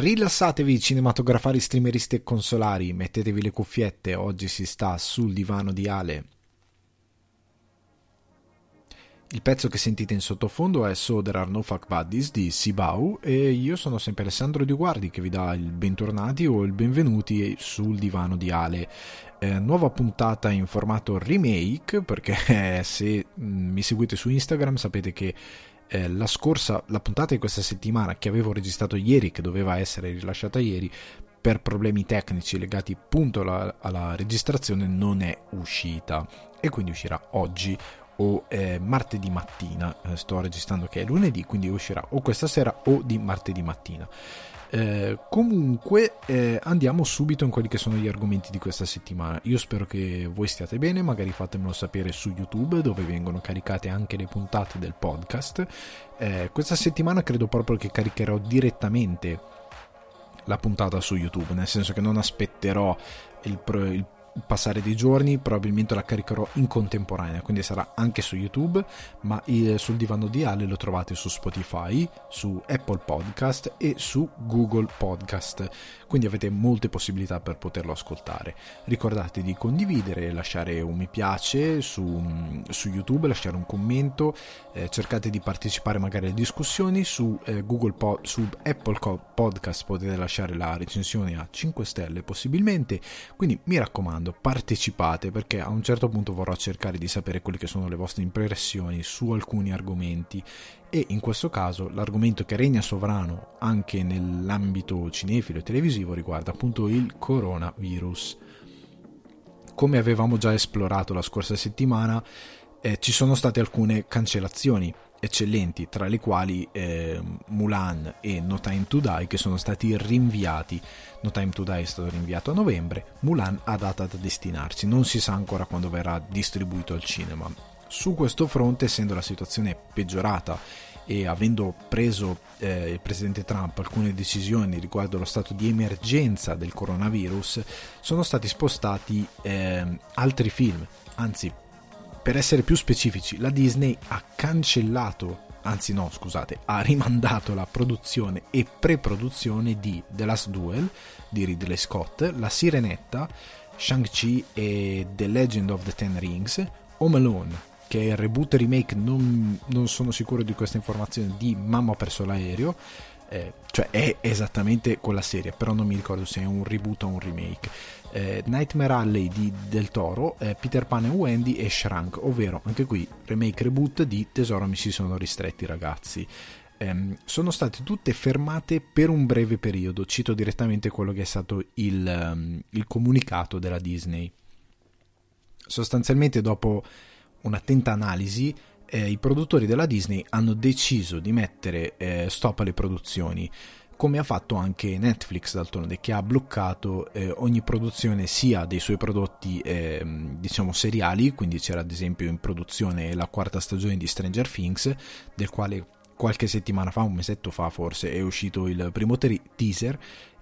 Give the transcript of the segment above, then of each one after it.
Rilassatevi cinematografari, streameristi e consolari, mettetevi le cuffiette, oggi si sta sul divano di Ale. Il pezzo che sentite in sottofondo è So There Are No Fuck Buddies di Sibau e io sono sempre Alessandro Di Guardi che vi dà il bentornati o il benvenuti sul divano di Ale. Eh, nuova puntata in formato remake perché se mm, mi seguite su Instagram sapete che eh, la scorsa, la puntata di questa settimana che avevo registrato ieri, che doveva essere rilasciata ieri, per problemi tecnici legati appunto alla, alla registrazione non è uscita e quindi uscirà oggi o eh, martedì mattina. Eh, sto registrando che è lunedì, quindi uscirà o questa sera o di martedì mattina. Eh, comunque eh, andiamo subito in quelli che sono gli argomenti di questa settimana. Io spero che voi stiate bene, magari fatemelo sapere su YouTube dove vengono caricate anche le puntate del podcast. Eh, questa settimana credo proprio che caricherò direttamente la puntata su YouTube, nel senso che non aspetterò il, il passare dei giorni probabilmente la caricherò in contemporanea quindi sarà anche su youtube ma sul divano di Ale lo trovate su spotify su apple podcast e su google podcast quindi avete molte possibilità per poterlo ascoltare. Ricordate di condividere, lasciare un mi piace su, su YouTube, lasciare un commento, eh, cercate di partecipare magari alle discussioni su, eh, Google po- su Apple Podcast potete lasciare la recensione a 5 stelle possibilmente, quindi mi raccomando partecipate perché a un certo punto vorrò cercare di sapere quelle che sono le vostre impressioni su alcuni argomenti e in questo caso l'argomento che regna sovrano anche nell'ambito cinefilo e televisivo riguarda appunto il coronavirus. Come avevamo già esplorato la scorsa settimana, eh, ci sono state alcune cancellazioni eccellenti, tra le quali eh, Mulan e No Time to Die che sono stati rinviati. No Time to Die è stato rinviato a novembre, Mulan ha data da destinarsi, non si sa ancora quando verrà distribuito al cinema. Su questo fronte, essendo la situazione peggiorata e avendo preso eh, il presidente Trump alcune decisioni riguardo allo stato di emergenza del coronavirus, sono stati spostati eh, altri film. Anzi, per essere più specifici, la Disney ha cancellato, anzi no, scusate, ha rimandato la produzione e pre-produzione di The Last Duel di Ridley Scott, La Sirenetta, Shang-Chi e The Legend of the Ten Rings, Home Alone che è il reboot remake, non, non sono sicuro di questa informazione, di Mamma ha perso l'aereo, eh, cioè è esattamente quella serie, però non mi ricordo se è un reboot o un remake. Eh, Nightmare Alley di Del Toro, eh, Peter Pan e Wendy e Shrunk, ovvero anche qui remake reboot di Tesoro mi si sono ristretti ragazzi. Eh, sono state tutte fermate per un breve periodo, cito direttamente quello che è stato il, um, il comunicato della Disney. Sostanzialmente dopo un'attenta analisi, eh, i produttori della Disney hanno deciso di mettere eh, stop alle produzioni, come ha fatto anche Netflix d'altronde, che ha bloccato eh, ogni produzione sia dei suoi prodotti ehm, diciamo seriali, quindi c'era ad esempio in produzione la quarta stagione di Stranger Things, del quale qualche settimana fa, un mesetto fa forse, è uscito il primo teaser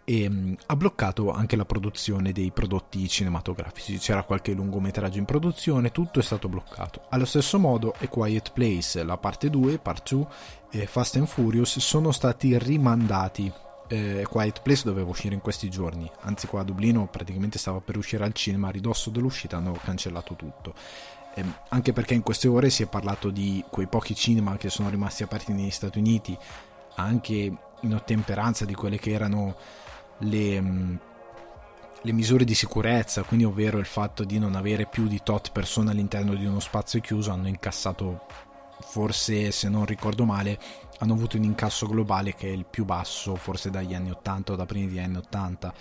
e um, ha bloccato anche la produzione dei prodotti cinematografici. C'era qualche lungometraggio in produzione, tutto è stato bloccato. Allo stesso modo, A Quiet Place, la parte 2, part 2 e Fast and Furious sono stati rimandati. Eh, Quiet Place doveva uscire in questi giorni, anzi qua a Dublino praticamente stava per uscire al cinema, a ridosso dell'uscita hanno cancellato tutto. Eh, anche perché in queste ore si è parlato di quei pochi cinema che sono rimasti aperti negli Stati Uniti, anche in ottemperanza di quelle che erano le, mm, le misure di sicurezza, quindi ovvero il fatto di non avere più di tot persone all'interno di uno spazio chiuso, hanno incassato, forse se non ricordo male, hanno avuto un incasso globale che è il più basso forse dagli anni 80 o da primi degli anni 80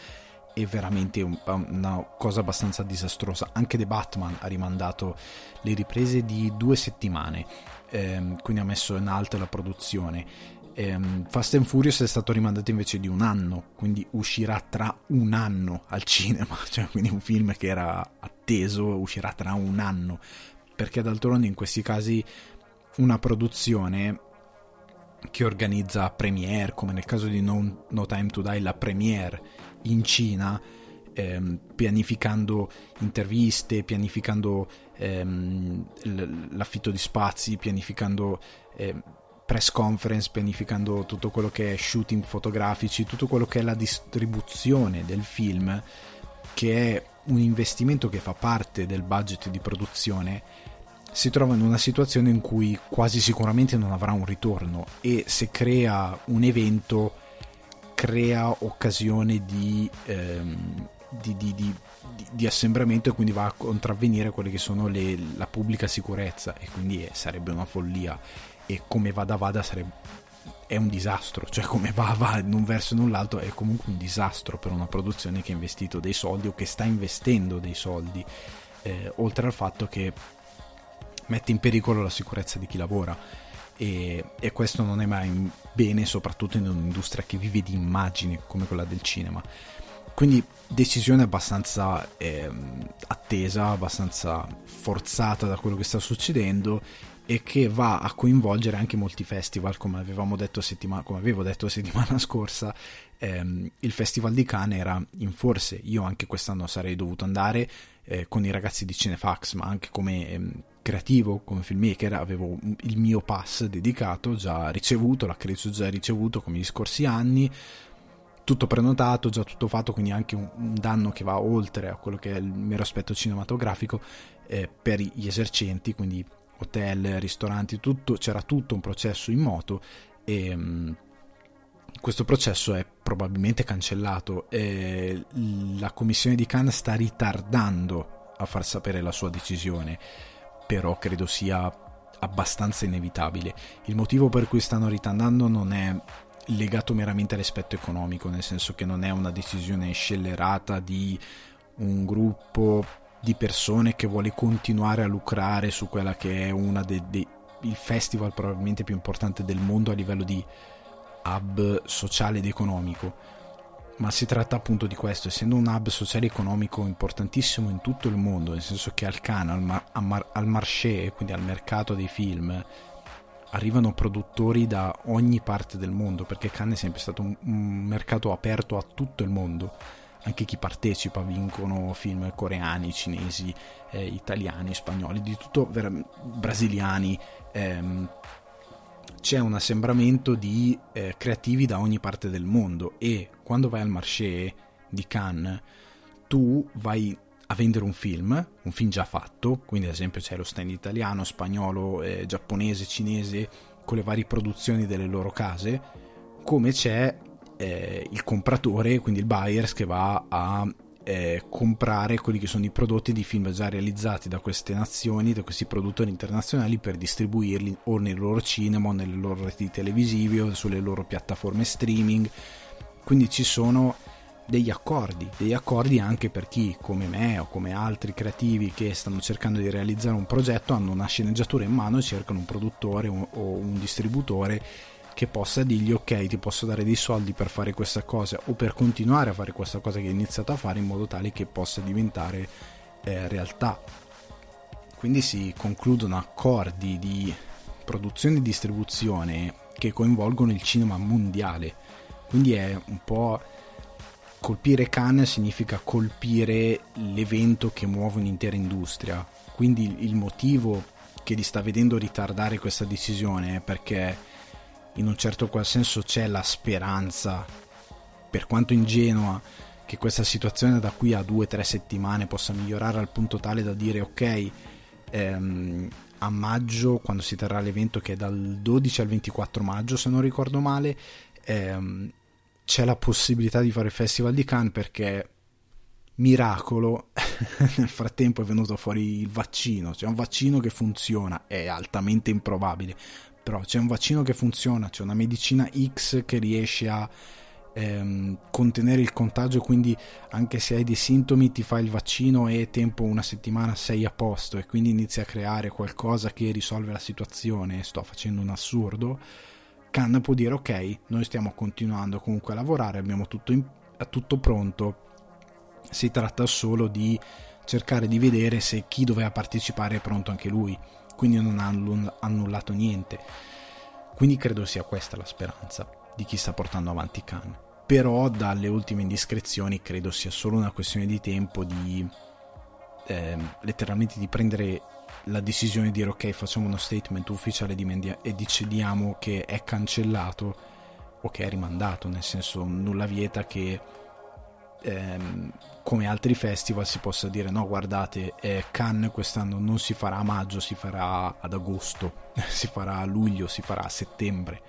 è veramente una cosa abbastanza disastrosa. Anche The Batman ha rimandato le riprese di due settimane, ehm, quindi ha messo in alto la produzione ehm, Fast and Furious è stato rimandato invece di un anno, quindi uscirà tra un anno al cinema, cioè quindi un film che era atteso uscirà tra un anno, perché d'altronde in questi casi una produzione che organizza premiere, come nel caso di No, no Time to Die, la premiere in Cina, ehm, pianificando interviste, pianificando ehm, l'affitto di spazi, pianificando ehm, press conference pianificando tutto quello che è shooting fotografici, tutto quello che è la distribuzione del film, che è un investimento che fa parte del budget di produzione, si trova in una situazione in cui quasi sicuramente non avrà un ritorno e se crea un evento crea occasione di, ehm, di, di, di, assembramento e quindi va a contravvenire quelle che sono le, la pubblica sicurezza e quindi è, sarebbe una follia e come vada vada sarebbe è un disastro, cioè come va, va in un verso e in un l'altro è comunque un disastro per una produzione che ha investito dei soldi o che sta investendo dei soldi, eh, oltre al fatto che mette in pericolo la sicurezza di chi lavora e, e, questo non è mai bene, soprattutto in un'industria che vive di immagini come quella del cinema. Quindi decisione abbastanza eh, attesa, abbastanza forzata da quello che sta succedendo e che va a coinvolgere anche molti festival, come, detto settima- come avevo detto settimana scorsa, ehm, il Festival di Cannes era in forse, io anche quest'anno sarei dovuto andare eh, con i ragazzi di Cinefax, ma anche come ehm, creativo, come filmmaker, avevo il mio pass dedicato, già ricevuto, l'accredito già ricevuto come gli scorsi anni, tutto prenotato, già tutto fatto, quindi anche un, un, danno che va oltre a quello che è il mero aspetto cinematografico eh, per gli esercenti, quindi hotel, ristoranti, tutto, c'era tutto un processo in moto e um, questo processo è probabilmente cancellato e la commissione di Cannes sta ritardando a far sapere la sua decisione, però credo sia abbastanza inevitabile. Il motivo per cui stanno ritardando non è legato meramente all'aspetto economico, nel senso che non è una decisione scellerata di un gruppo di persone che vuole continuare a lucrare su quella che è una dei, il festival probabilmente più importante del mondo a livello di hub sociale ed economico. Ma si tratta appunto di questo, essendo un hub sociale e economico importantissimo in tutto il mondo, nel senso che al Cannes, al, mar- al marché, quindi al mercato dei film, arrivano produttori da ogni parte del mondo, perché Cannes è sempre stato un, un mercato aperto a tutto il mondo. Anche chi partecipa vincono film coreani, cinesi, eh, italiani, spagnoli, di tutto, ver- brasiliani. Ehm, c'è un assembramento di eh, creativi da ogni parte del mondo e quando vai al marché di Cannes tu vai a vendere un film, un film già fatto, quindi ad esempio c'è lo stand italiano, spagnolo, eh, giapponese, cinese, con le varie produzioni delle loro case, come c'è eh, il compratore, quindi il buyers che va a eh, comprare quelli che sono i prodotti di film già realizzati da queste nazioni, da questi produttori internazionali per distribuirli o nel loro cinema o nelle loro reti televisive o sulle loro piattaforme streaming. Quindi ci sono degli accordi, degli accordi anche per chi come me o come altri creativi che stanno cercando di realizzare un progetto hanno una sceneggiatura in mano e cercano un produttore o un distributore che possa dirgli ok ti posso dare dei soldi per fare questa cosa o per continuare a fare questa cosa che hai iniziato a fare in modo tale che possa diventare eh, realtà quindi si concludono accordi di produzione e distribuzione che coinvolgono il cinema mondiale quindi è un po' colpire Cannes significa colpire l'evento che muove un'intera industria. Quindi il motivo che li sta vedendo ritardare questa decisione è perché in un certo qual senso c'è la speranza, per quanto ingenua, che questa situazione da qui a due o tre settimane possa migliorare al punto tale da dire ok, ehm, a maggio, quando si terrà l'evento che è dal 12 al 24 maggio se non ricordo male, ehm, c'è la possibilità di fare il Festival di Cannes perché miracolo nel frattempo è venuto fuori il vaccino c'è un vaccino che funziona è altamente improbabile però c'è un vaccino che funziona c'è una medicina X che riesce a ehm, contenere il contagio quindi anche se hai dei sintomi ti fai il vaccino e tempo una settimana sei a posto e quindi inizi a creare qualcosa che risolve la situazione sto facendo un assurdo Khan può dire ok, noi stiamo continuando comunque a lavorare, abbiamo tutto, in, tutto pronto, si tratta solo di cercare di vedere se chi doveva partecipare è pronto anche lui, quindi non ha annullato niente. Quindi credo sia questa la speranza di chi sta portando avanti Khan. Però dalle ultime indiscrezioni credo sia solo una questione di tempo di eh, letteralmente di prendere la decisione di dire ok facciamo uno statement ufficiale di Mendia e decidiamo che è cancellato o che è rimandato, nel senso nulla vieta che ehm, come altri festival si possa dire no guardate eh, Cannes quest'anno non si farà a maggio, si farà ad agosto, si farà a luglio, si farà a settembre,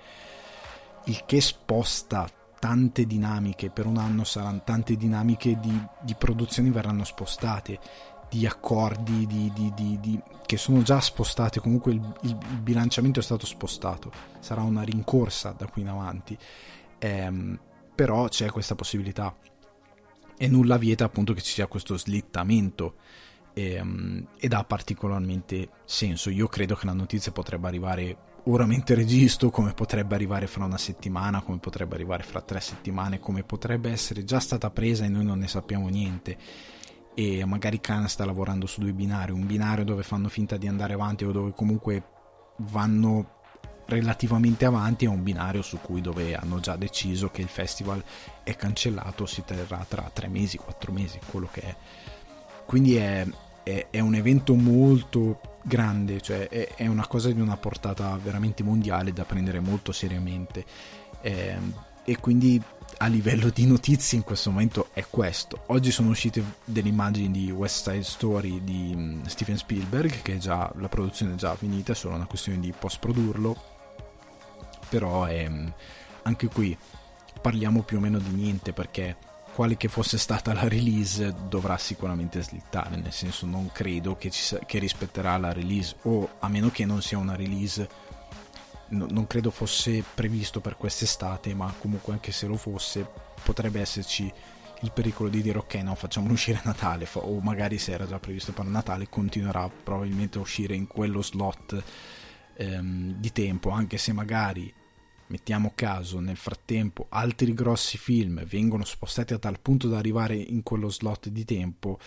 il che sposta tante dinamiche, per un anno saranno tante dinamiche di, di produzioni verranno spostate di accordi di, di, che sono già spostati, comunque il, il, bilanciamento è stato spostato, sarà una rincorsa da qui in avanti, ehm, però c'è questa possibilità e nulla vieta appunto che ci sia questo slittamento ehm, ed ha particolarmente senso. Io credo che la notizia potrebbe arrivare ora mentre registro, come potrebbe arrivare fra una settimana, come potrebbe arrivare fra tre settimane, come potrebbe essere già stata presa e noi non ne sappiamo niente e magari Khan sta lavorando su due binari, un binario dove fanno finta di andare avanti o dove comunque vanno relativamente avanti e un binario su cui dove hanno già deciso che il festival è cancellato, si terrà tra tre mesi, quattro mesi, quello che è. Quindi è, è, è un evento molto grande, cioè è, è, una cosa di una portata veramente mondiale da prendere molto seriamente. Eh, e quindi a livello di notizie in questo momento è questo. Oggi sono uscite delle immagini di West Side Story di mm, Steven Spielberg, che già, la produzione è già finita, è solo una questione di post produrlo. Però è, mm, anche qui parliamo più o meno di niente perché quale che fosse stata la release dovrà sicuramente slittare, nel senso non credo che, ci, che rispetterà la release o a meno che non sia una release no, non credo fosse previsto per quest'estate, ma comunque anche se lo fosse potrebbe esserci il pericolo di dire ok no facciamolo uscire a Natale o magari se era già previsto per Natale continuerà probabilmente a uscire in quello slot ehm, di tempo anche se magari mettiamo caso nel frattempo altri grossi film vengono spostati a tal punto da arrivare in quello slot di tempo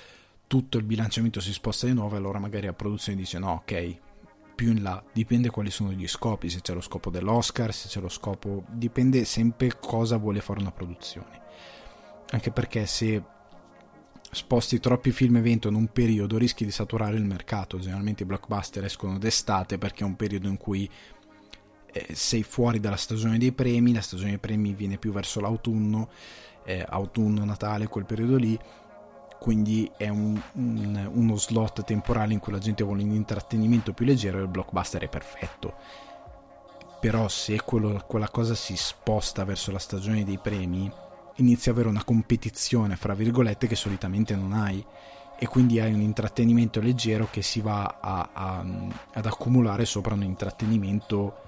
tutto il bilanciamento si sposta di nuovo allora magari la produzione dice no ok più in là, dipende quali sono gli scopi, se c'è lo scopo dell'Oscar, se c'è lo scopo, dipende sempre cosa vuole fare una produzione. Anche perché se sposti troppi film evento in un periodo rischi di saturare il mercato, generalmente i blockbuster escono d'estate perché è un periodo in cui eh, sei fuori dalla stagione dei premi, la stagione dei premi viene più verso l'autunno, eh, autunno, Natale, quel periodo lì quindi è un, un, uno slot temporale in cui la gente vuole un intrattenimento più leggero e il blockbuster è perfetto. Però se quello, quella cosa si sposta verso la stagione dei premi, inizia ad avere una competizione, fra virgolette, che solitamente non hai e quindi hai un intrattenimento leggero che si va a, a, ad accumulare sopra un intrattenimento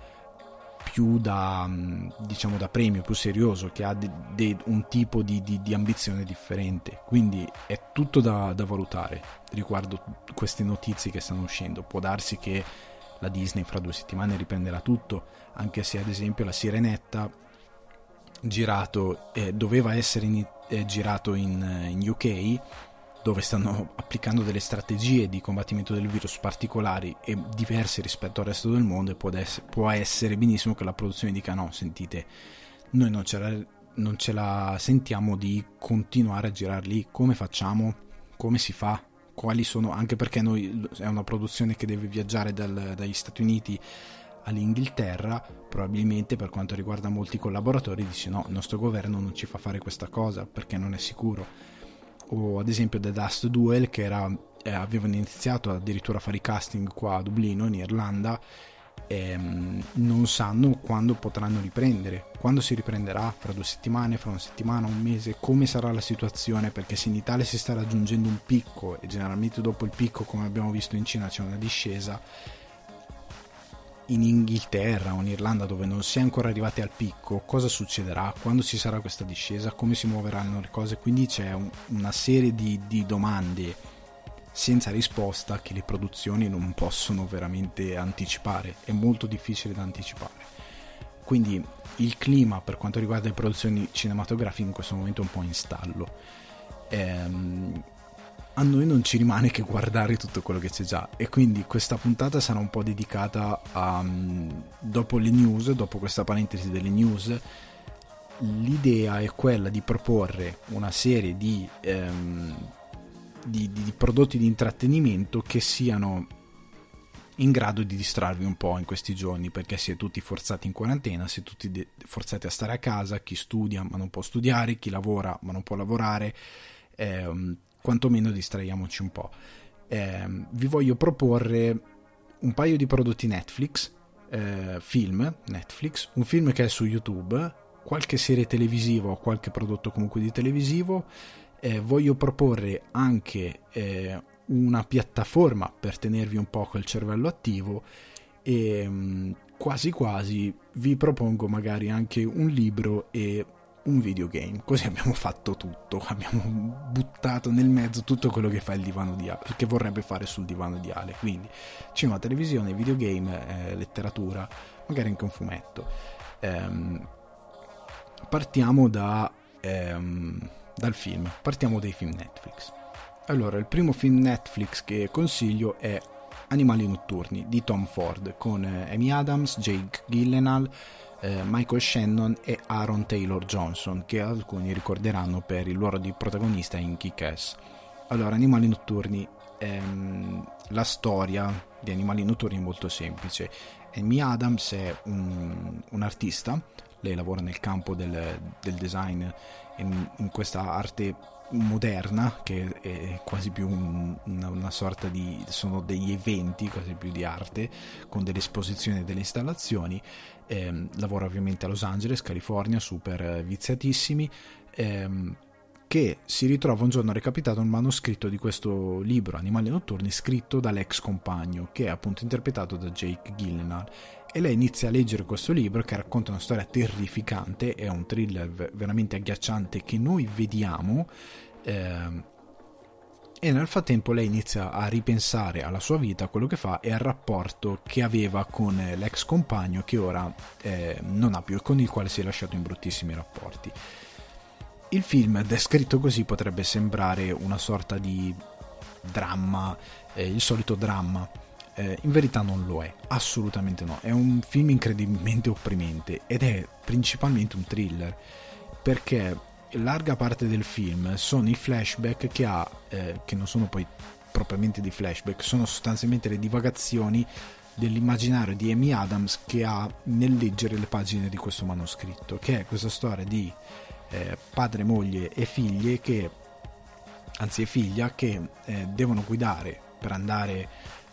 più da, diciamo, da premio, più serioso, che ha de, de, un tipo di, di, di, ambizione differente. Quindi è tutto da, da, valutare riguardo queste notizie che stanno uscendo. Può darsi che la Disney fra due settimane riprenderà tutto, anche se ad esempio la Sirenetta girato, eh, doveva essere in, eh, girato in, eh, in UK dove stanno applicando delle strategie di combattimento del virus particolari e diverse rispetto al resto del mondo e può, essere, può essere benissimo che la produzione dica no, sentite, noi non ce, la, non ce la sentiamo di continuare a girare lì, come facciamo, come si fa, quali sono, anche perché noi è una produzione che deve viaggiare dal, dagli Stati Uniti all'Inghilterra, probabilmente per quanto riguarda molti collaboratori dice no, il nostro governo non ci fa fare questa cosa perché non è sicuro. O ad esempio The Dust Duel che era, eh, avevano iniziato addirittura a fare i casting qua a Dublino in Irlanda ehm, non sanno quando potranno riprendere, quando si riprenderà, fra due settimane, fra una settimana, un mese, come sarà la situazione, perché se in Italia si sta raggiungendo un picco e generalmente dopo il picco, come abbiamo visto in Cina, c'è una discesa, in Inghilterra o in Irlanda dove non si è ancora arrivati al picco, cosa succederà, quando ci sarà questa discesa, come si muoveranno le cose, quindi c'è un, una serie di, di, domande senza risposta che le produzioni non possono veramente anticipare, è molto difficile da anticipare. Quindi il clima per quanto riguarda le produzioni cinematografiche in questo momento è un po' in stallo. Ehm, a noi non ci rimane che guardare tutto quello che c'è già. E quindi questa puntata sarà un po' dedicata a um, dopo le news, dopo questa parentesi delle news l'idea è quella di proporre una serie di, um, di, di, di prodotti di intrattenimento che siano in grado di distrarvi un po' in questi giorni perché si è tutti forzati in quarantena, si è tutti de- forzati a stare a casa, chi studia ma non può studiare, chi lavora ma non può lavorare, eh, quantomeno distraiamoci un po'. Eh, vi voglio proporre un paio di prodotti Netflix, eh, film Netflix, un film che è su YouTube, qualche serie televisiva o qualche prodotto comunque di televisivo. Eh, voglio proporre anche eh, una piattaforma per tenervi un po' col cervello attivo e mm, quasi quasi vi propongo magari anche un libro e un videogame. Così abbiamo fatto tutto, abbiamo buttato nel mezzo tutto quello che fa il divano di Ale, che vorrebbe fare sul divano di Ale. Quindi cinema, televisione, videogame, eh, letteratura, magari anche un fumetto. Ehm, partiamo da, ehm, dal film, partiamo dai film Netflix. Allora, il primo film Netflix che consiglio è Animali notturni di Tom Ford con eh, Amy Adams, Jake Gyllenhaal, eh, Michael Shannon e Aaron Taylor Johnson, che alcuni ricorderanno per il di protagonista in Kick-Ass. Allora, Animali notturni, ehm, la storia di Animali notturni è molto semplice. Amy Adams è un, un artista, lei lavora nel campo del, del design in, in questa arte moderna che è quasi più un, una, una, sorta di sono degli eventi quasi più di arte con delle esposizioni e delle installazioni eh, lavora ovviamente a Los Angeles California super viziatissimi ehm, che si ritrova un giorno recapitato un manoscritto di questo libro Animali notturni scritto dall'ex compagno che è appunto interpretato da Jake Gyllenhaal. E lei inizia a leggere questo libro che racconta una storia terrificante, è un thriller veramente agghiacciante che noi vediamo eh, e nel frattempo lei inizia a ripensare alla sua vita, a quello che fa e al rapporto che aveva con l'ex compagno che ora eh, non ha più e con il quale si è lasciato in bruttissimi rapporti. Il film descritto così potrebbe sembrare una sorta di dramma, eh, il solito dramma eh, in verità non lo è, assolutamente no. È un film incredibilmente opprimente ed è principalmente un thriller perché larga parte del film sono i flashback che ha, eh, che non sono poi propriamente di flashback, sono sostanzialmente le divagazioni dell'immaginario di Amy Adams che ha nel leggere le pagine di questo manoscritto, che è questa storia di eh, padre, moglie e figlie che, anzi figlia, che eh, devono guidare per andare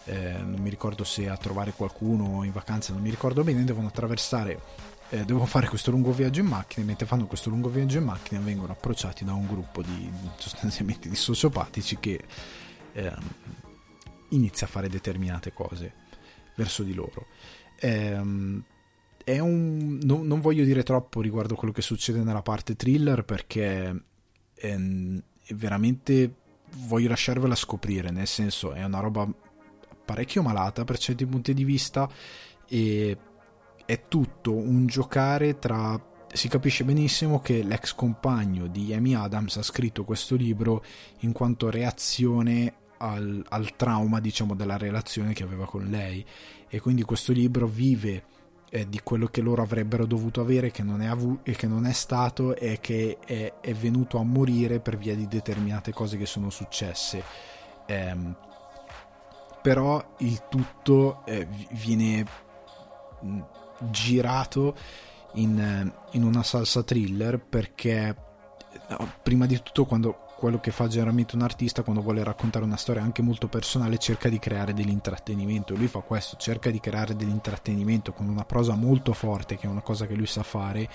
eh, non mi ricordo se a trovare qualcuno in vacanza, non mi ricordo bene, devono attraversare, eh, devono fare questo lungo viaggio in macchina, mentre fanno questo lungo viaggio in macchina vengono approcciati da un gruppo di sostanzialmente di sociopatici che eh, inizia a fare determinate cose verso di loro. Ehm, è un, no, non voglio dire troppo riguardo quello che succede nella parte thriller perché è, è veramente voglio lasciarvela scoprire, nel senso è una roba parecchio malata per certi punti di vista e è tutto un giocare tra si capisce benissimo che l'ex compagno di Amy Adams ha scritto questo libro in quanto reazione al, al, trauma diciamo della relazione che aveva con lei. E quindi questo libro vive eh, di quello che loro avrebbero dovuto avere che non è, avu- e che non è stato e che è, è, venuto a morire per via di determinate cose che sono successe. Eh, però il tutto eh, viene girato in, eh, in, una salsa thriller perché no, prima di tutto quando quello che fa generalmente un artista quando vuole raccontare una storia anche molto personale cerca di creare dell'intrattenimento. Lui fa questo, cerca di creare dell'intrattenimento con una prosa molto forte che è una cosa che lui sa fare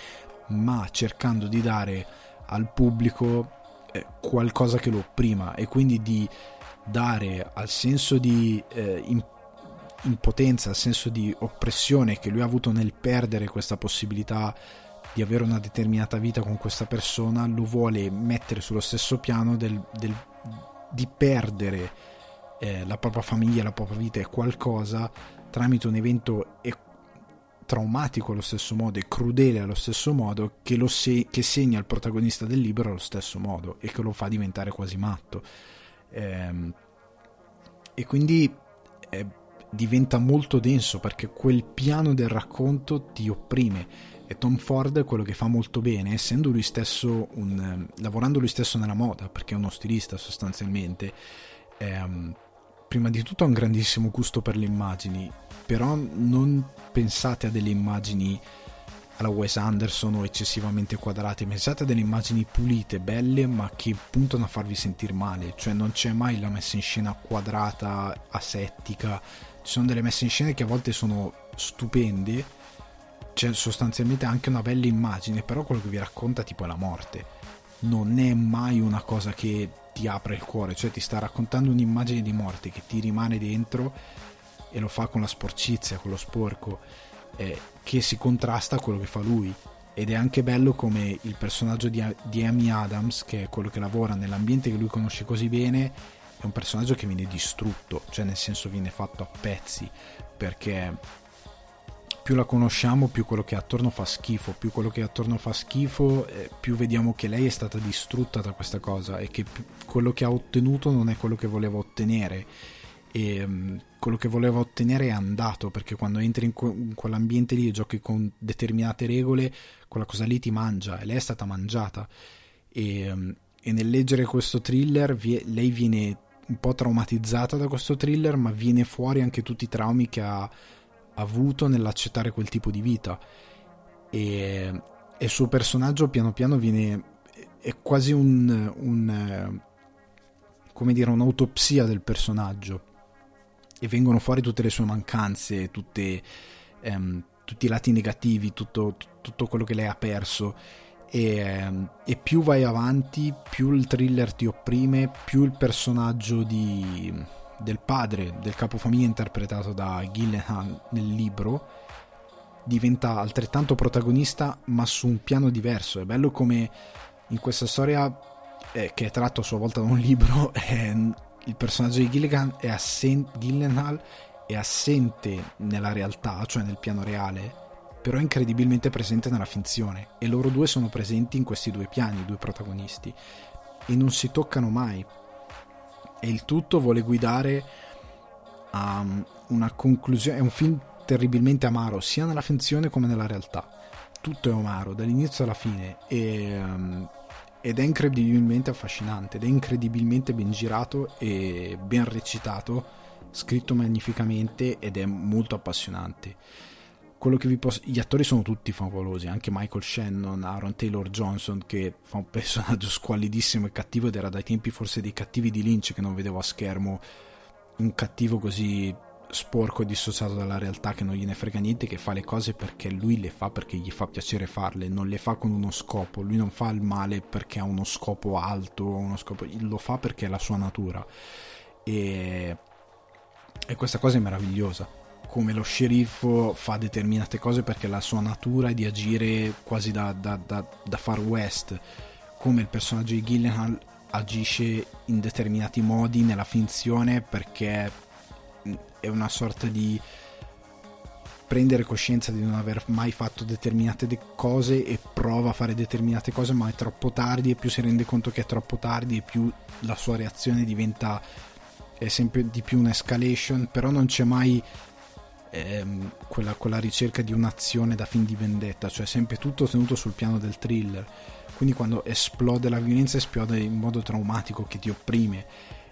ma cercando di dare al pubblico eh, qualcosa che lo opprima e quindi di dare al senso di eh, impotenza, al senso di oppressione che lui ha avuto nel perdere questa possibilità di avere una determinata vita con questa persona, lo vuole mettere sullo stesso piano del, del, di perdere eh, la propria famiglia, la propria vita e qualcosa tramite un evento e- traumatico allo stesso modo e crudele allo stesso modo che, lo se- che segna il protagonista del libro allo stesso modo e che lo fa diventare quasi matto. Ehm, e quindi eh, diventa molto denso perché quel piano del racconto ti opprime. E Tom Ford quello che fa molto bene essendo lui stesso un, lavorando lui stesso nella moda perché è uno stilista sostanzialmente ehm, prima di tutto ha un grandissimo gusto per le immagini, però non pensate a delle immagini alla Wes Anderson o eccessivamente quadrate, pensate a delle immagini pulite, belle, ma che puntano a farvi sentire male, cioè non c'è mai la messa in scena quadrata, asettica, ci sono delle messe in scena che a volte sono stupende, c'è sostanzialmente anche una bella immagine, però quello che vi racconta tipo è la morte, non è mai una cosa che ti apre il cuore, cioè ti sta raccontando un'immagine di morte che ti rimane dentro e lo fa con la sporcizia, con lo sporco eh, che si contrasta a quello che fa lui. Ed è anche bello come il personaggio di, di Amy Adams che è quello che lavora nell'ambiente che lui conosce così bene è un personaggio che viene distrutto cioè nel senso viene fatto a pezzi perché più la conosciamo, più quello che è attorno fa schifo, più quello che è attorno fa schifo, eh, più vediamo che lei è stata distrutta da questa cosa e che quello che ha ottenuto non è quello che voleva ottenere. E um, quello che voleva ottenere è andato perché quando entri in, que- in, quell'ambiente lì e giochi con determinate regole quella cosa lì ti mangia e lei è stata mangiata. E, um, e nel leggere questo thriller vie- lei viene un po' traumatizzata da questo thriller ma viene fuori anche tutti i traumi che ha avuto nell'accettare quel tipo di vita e, il suo personaggio piano piano viene è quasi un, un come dire un'autopsia del personaggio e vengono fuori tutte le sue mancanze, tutte, ehm, tutti i lati negativi, tutto, tutto, quello che lei ha perso. E, ehm, e, più vai avanti, più il thriller ti opprime, più il personaggio di, del padre del capofamiglia interpretato da Gillenham nel libro diventa altrettanto protagonista ma su un piano diverso. È bello come in questa storia eh, che è tratto a sua volta da un libro eh, il personaggio di Gilligan è assen- Gyllenhaal è assente nella realtà, cioè nel piano reale, però è incredibilmente presente nella finzione e loro due sono presenti in questi due piani, i due protagonisti, e non si toccano mai. E il tutto vuole guidare a una conclusione, è un film terribilmente amaro, sia nella finzione come nella realtà. Tutto è amaro, dall'inizio alla fine, e um, ed è incredibilmente affascinante ed è incredibilmente ben girato e ben recitato, scritto magnificamente ed è molto appassionante. Posso... Gli attori sono tutti favolosi, anche Michael Shannon, Aaron Taylor Johnson che fa un personaggio squallidissimo e cattivo ed era dai tempi forse dei cattivi di Lynch che non vedevo a schermo un cattivo così sporco e dissociato dalla realtà che non gliene frega niente, che fa le cose perché lui le fa perché gli fa piacere farle, non le fa con uno scopo, lui non fa il male perché ha uno scopo alto, uno scopo, lo fa perché è la sua natura. E, e questa cosa è meravigliosa. Come lo sceriffo fa determinate cose perché la sua natura è di agire quasi da, da, da, da far west, come il personaggio di Gillenhal agisce in determinati modi nella finzione perché è una sorta di prendere coscienza di non aver mai fatto determinate de- cose e prova a fare determinate cose ma è troppo tardi e più si rende conto che è troppo tardi e più la sua reazione diventa sempre di più un'escalation. Però non c'è mai ehm, quella, quella ricerca di un'azione da fin di vendetta cioè sempre tutto tenuto sul piano del thriller quindi quando esplode la violenza esplode in modo traumatico che ti opprime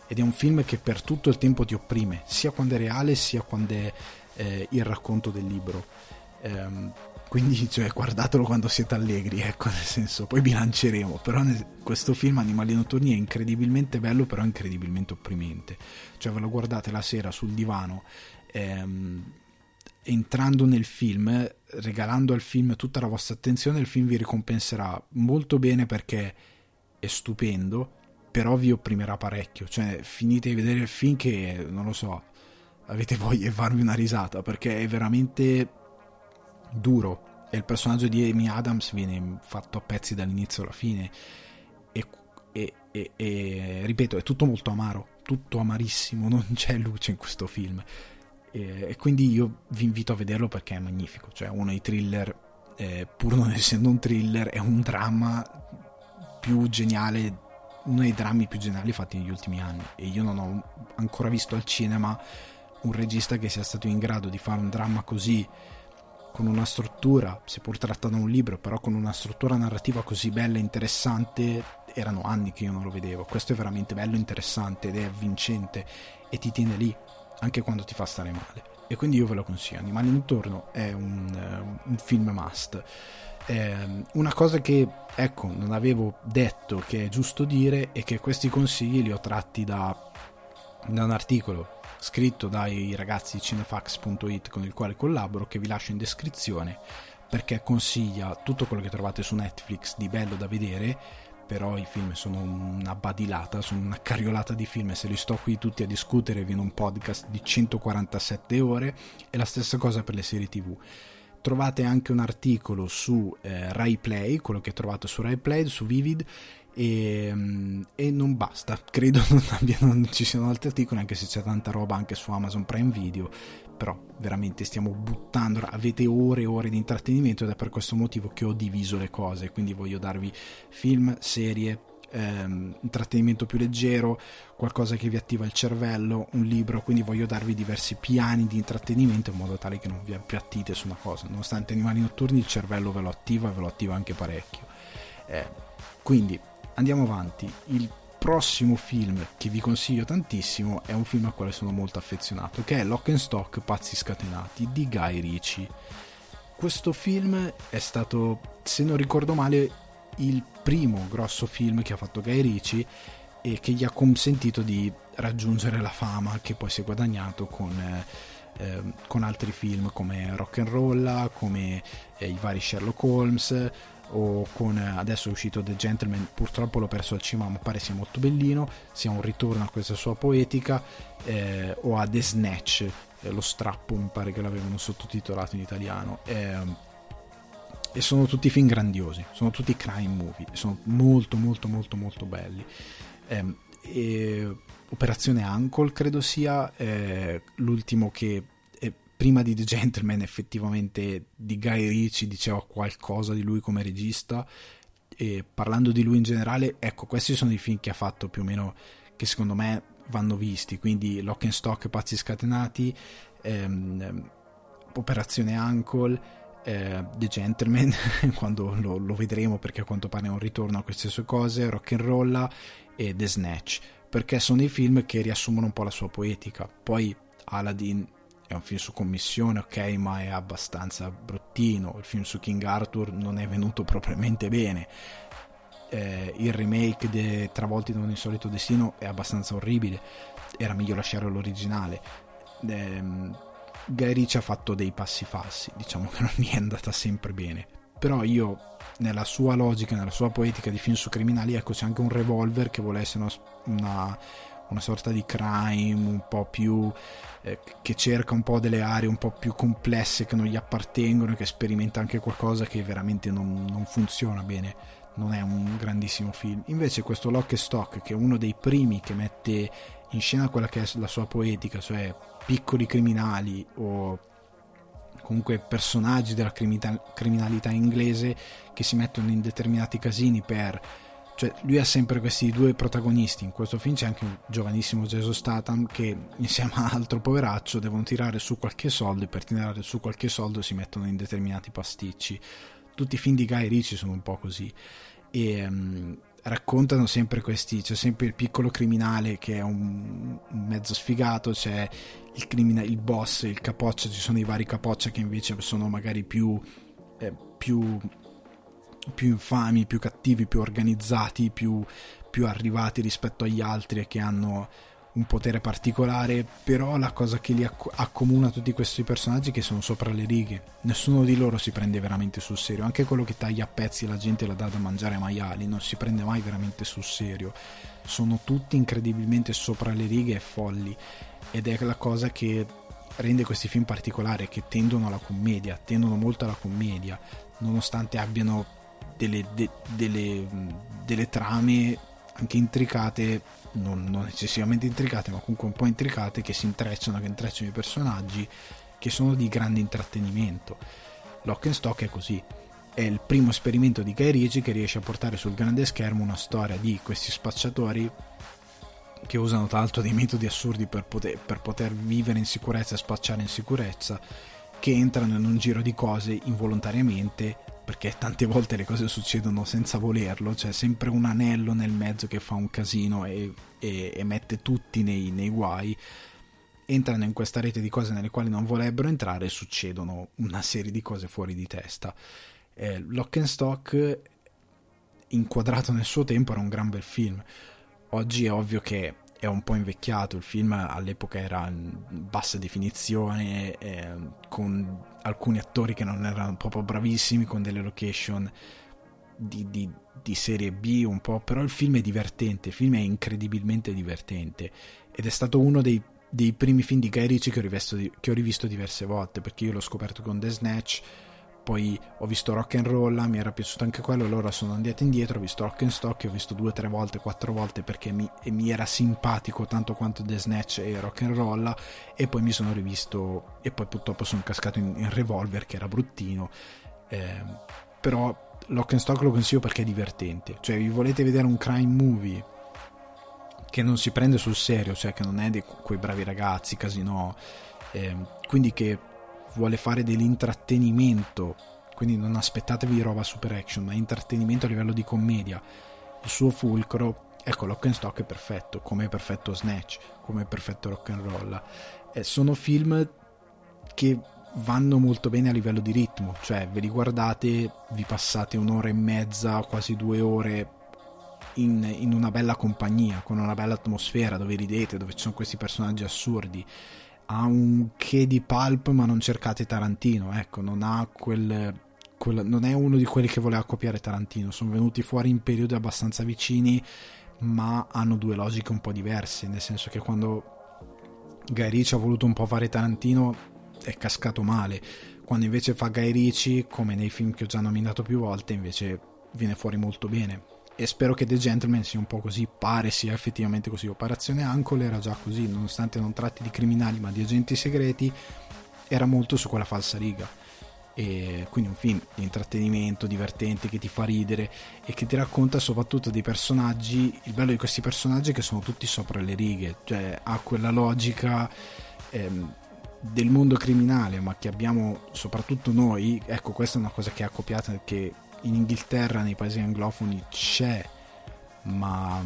ed è un film che per tutto il tempo ti opprime, sia quando è reale sia quando è eh, il racconto del libro. Ehm, quindi cioè, guardatelo quando siete allegri, ecco, nel senso, poi bilanceremo, però questo film Animali Notturni è incredibilmente bello, però incredibilmente opprimente. Cioè ve lo guardate la sera sul divano, ehm, entrando nel film, regalando al film tutta la vostra attenzione, il film vi ricompenserà molto bene perché è stupendo, però vi opprimerà parecchio. Cioè, finite di vedere il film che, non lo so, avete voglia di farvi una risata, perché è veramente duro. E il personaggio di Amy Adams viene fatto a pezzi dall'inizio alla fine. E, e, e, e ripeto, è tutto molto amaro, tutto amarissimo, non c'è luce in questo film. E, quindi io vi invito a vederlo perché è magnifico. Cioè, uno dei thriller, eh, pur non essendo un thriller, è un dramma più geniale uno dei drammi più generali fatti negli ultimi anni e io non ho ancora visto al cinema un regista che sia stato in grado di fare un dramma così con una struttura, seppur tratta da un libro, però con una struttura narrativa così bella e interessante erano anni che io non lo vedevo. Questo è veramente bello, interessante ed è avvincente e ti tiene lì anche quando ti fa stare male. E quindi io ve lo consiglio. Animali Notturno è un, uh, un film must. Eh, una cosa che ecco non avevo detto che è giusto dire è che questi consigli li ho tratti da, da un articolo scritto dai ragazzi di cinefax.it con il quale collaboro che vi lascio in descrizione perché consiglia tutto quello che trovate su Netflix di bello da vedere però i film sono una badilata, sono una carriolata di film. E se li sto qui tutti a discutere viene un podcast di 147 ore e la stessa cosa per le serie tv trovate anche un articolo su eh, Rai Play, quello che trovate su Rai Play, su Vivid e, mm, e, non basta, credo non, abbiano, non ci siano altri articoli anche se c'è tanta roba anche su Amazon Prime Video però veramente stiamo buttando avete ore e ore di intrattenimento ed è per questo motivo che ho diviso le cose. Quindi voglio darvi film, serie ehm, intrattenimento più leggero qualcosa che vi attiva il cervello un libro. Quindi voglio darvi diversi piani di intrattenimento in modo tale che non vi appiattite su una cosa. Nonostante animali notturni il cervello ve lo attiva e ve lo attiva anche parecchio. Eh, quindi andiamo avanti. Il prossimo film che vi consiglio tantissimo è un film al quale sono molto affezionato, che è Lock and Stock Pazzi Scatenati di Guy Ritchie. Questo film è stato, se non ricordo male, il primo grosso film che ha fatto Guy Ritchie e che gli ha consentito di raggiungere la fama che poi si è guadagnato con, eh, con altri film come Rock and Roll, come eh, i vari Sherlock Holmes o con adesso è uscito The Gentleman purtroppo l'ho perso al cinema ma pare sia molto bellino sia un ritorno a questa sua poetica eh, o a The Snatch eh, lo strappo mi pare che l'avevano sottotitolato in italiano. Eh, e sono tutti film grandiosi sono tutti crime movie sono molto molto molto molto belli. Ehm, Operazione Uncle credo sia eh, l'ultimo che prima di The Gentleman effettivamente di Guy Ritchie diceva qualcosa di lui come regista. E parlando di lui in generale ecco questi sono i film che ha fatto più o meno che secondo me vanno visti. Quindi Lock and Stock Pazzi Scatenati ehm, Operazione Uncle eh, The Gentleman quando lo, lo, vedremo perché a quanto pare è un ritorno a queste sue cose Rock and Roll e The Snatch perché sono i film che riassumono un po' la sua poetica. Poi Aladdin è un film su commissione, ok, ma è abbastanza bruttino. Il film su King Arthur non è venuto propriamente bene. Eh, il remake di Travolti da un insolito destino è abbastanza orribile. Era meglio lasciare l'originale. Eh, Guy Ritchie ha fatto dei passi falsi, diciamo che non gli è andata sempre bene. Però io, nella sua logica, nella sua poetica di film su criminali, ecco c'è anche un revolver che vuole essere una, una una sorta di crime un po' più eh, che cerca un po' delle aree un po' più complesse che non gli appartengono e che sperimenta anche qualcosa che veramente non, non funziona bene non è un grandissimo film. Invece questo Lock e Stock che è uno dei primi che mette in scena quella che è la sua poetica cioè piccoli criminali o comunque personaggi della criminalità inglese che si mettono in determinati casini per cioè lui ha sempre questi due protagonisti. In questo film c'è anche un giovanissimo Jason Statham che insieme a altro poveraccio devono tirare su qualche soldo e per tirare su qualche soldo si mettono in determinati pasticci. Tutti i film di Guy Ritchie sono un po' così. E um, raccontano sempre questi c'è sempre il piccolo criminale che è un, un mezzo sfigato c'è il, crimina- il boss il capoccia ci sono i vari capoccia che invece sono magari più eh, più più infami, più cattivi, più organizzati, più, più arrivati rispetto agli altri e che hanno un potere particolare, però la cosa che li accomuna tutti questi personaggi è che sono sopra le righe. Nessuno di loro si prende veramente sul serio, anche quello che taglia a pezzi la gente la dà da mangiare ai maiali, non si prende mai veramente sul serio. Sono tutti incredibilmente sopra le righe e folli ed è la cosa che rende questi film particolari che tendono alla commedia, tendono molto alla commedia, nonostante abbiano delle, de, delle, delle trame anche intricate, non, non, eccessivamente intricate, ma comunque un po' intricate che si intrecciano, che intrecciano i personaggi, che sono di grande intrattenimento. Lock and Stock è così. È il primo esperimento di Guy Ritchie che riesce a portare sul grande schermo una storia di questi spacciatori che usano tra l'altro dei metodi assurdi per poter, per poter vivere in sicurezza e spacciare in sicurezza, che entrano in un giro di cose involontariamente perché tante volte le cose succedono senza volerlo, c'è sempre un anello nel mezzo che fa un casino e, e, e mette tutti nei, nei guai entrano in questa rete di cose nelle quali non vorrebbero entrare e succedono una serie di cose fuori di testa. Eh, Lock inquadrato nel suo tempo, era un gran bel film. Oggi è ovvio che è un po' invecchiato, il film all'epoca era in bassa definizione, eh, con alcuni attori che non erano proprio bravissimi, con delle location di, di, di serie B un po', però il film è divertente, il film è incredibilmente divertente. Ed è stato uno dei dei primi film di Guy Ritchie che ho, rivisto, che ho rivisto diverse volte perché io l'ho scoperto con The Snatch poi ho visto Rock and Roll, mi era piaciuto anche quello, allora sono andato indietro, ho visto Rock and Stock ho visto due, tre volte, quattro volte perché mi, mi, era simpatico tanto quanto The Snatch e Rock and Roll e poi mi sono rivisto e poi purtroppo sono cascato in, in Revolver che era bruttino, eh, però Rock and Stock lo consiglio perché è divertente, cioè vi volete vedere un crime movie che non si prende sul serio, cioè che non è di quei bravi ragazzi, casino, eh, quindi che vuole fare dell'intrattenimento, quindi non aspettatevi roba super action, ma intrattenimento a livello di commedia. Il suo fulcro, ecco, Lock and Stock è perfetto, come è perfetto Snatch, come è perfetto Rock and Roll. Eh, sono film che vanno molto bene a livello di ritmo, cioè ve li guardate, vi passate un'ora e mezza, quasi due ore in, in, una bella compagnia, con una bella atmosfera, dove ridete, dove ci sono questi personaggi assurdi. Ha un che di pulp, ma non cercate Tarantino, ecco, non ha quel, quel, non è uno di quelli che voleva copiare Tarantino. Sono venuti fuori in periodi abbastanza vicini, ma hanno due logiche un po' diverse, nel senso che quando Guy Ritchie ha voluto un po' fare Tarantino è cascato male, quando invece fa Guy Ritchie, come nei film che ho già nominato più volte, invece viene fuori molto bene e spero che The Gentleman sia un po' così, pare sia effettivamente così. Operazione Ankle era già così, nonostante non tratti di criminali ma di agenti segreti, era molto su quella falsa riga. E quindi un film di intrattenimento, divertente, che ti fa ridere e che ti racconta soprattutto dei personaggi. Il bello di questi personaggi è che sono tutti sopra le righe, cioè ha quella logica. Ehm, del mondo criminale, ma che abbiamo soprattutto noi, ecco, questa è una cosa che ha copiato che in Inghilterra, nei paesi anglofoni c'è, ma,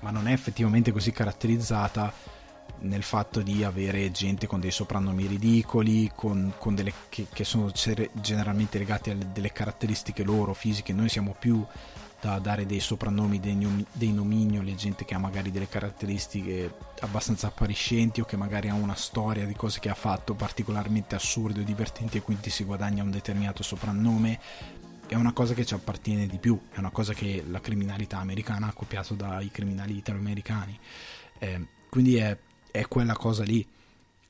ma non è effettivamente così caratterizzata nel fatto di avere gente con dei soprannomi ridicoli, con, con delle, che, che, sono generalmente legati a delle caratteristiche loro fisiche. Noi siamo più da dare dei soprannomi, dei, dei nomignoli a gente che ha magari delle caratteristiche abbastanza appariscenti o che magari ha una storia di cose che ha fatto particolarmente assurde o divertenti e quindi si guadagna un determinato soprannome. È una cosa che ci appartiene di più, è una cosa che la criminalità americana ha copiato dai criminali italo-americani. Eh, quindi è, è quella cosa lì,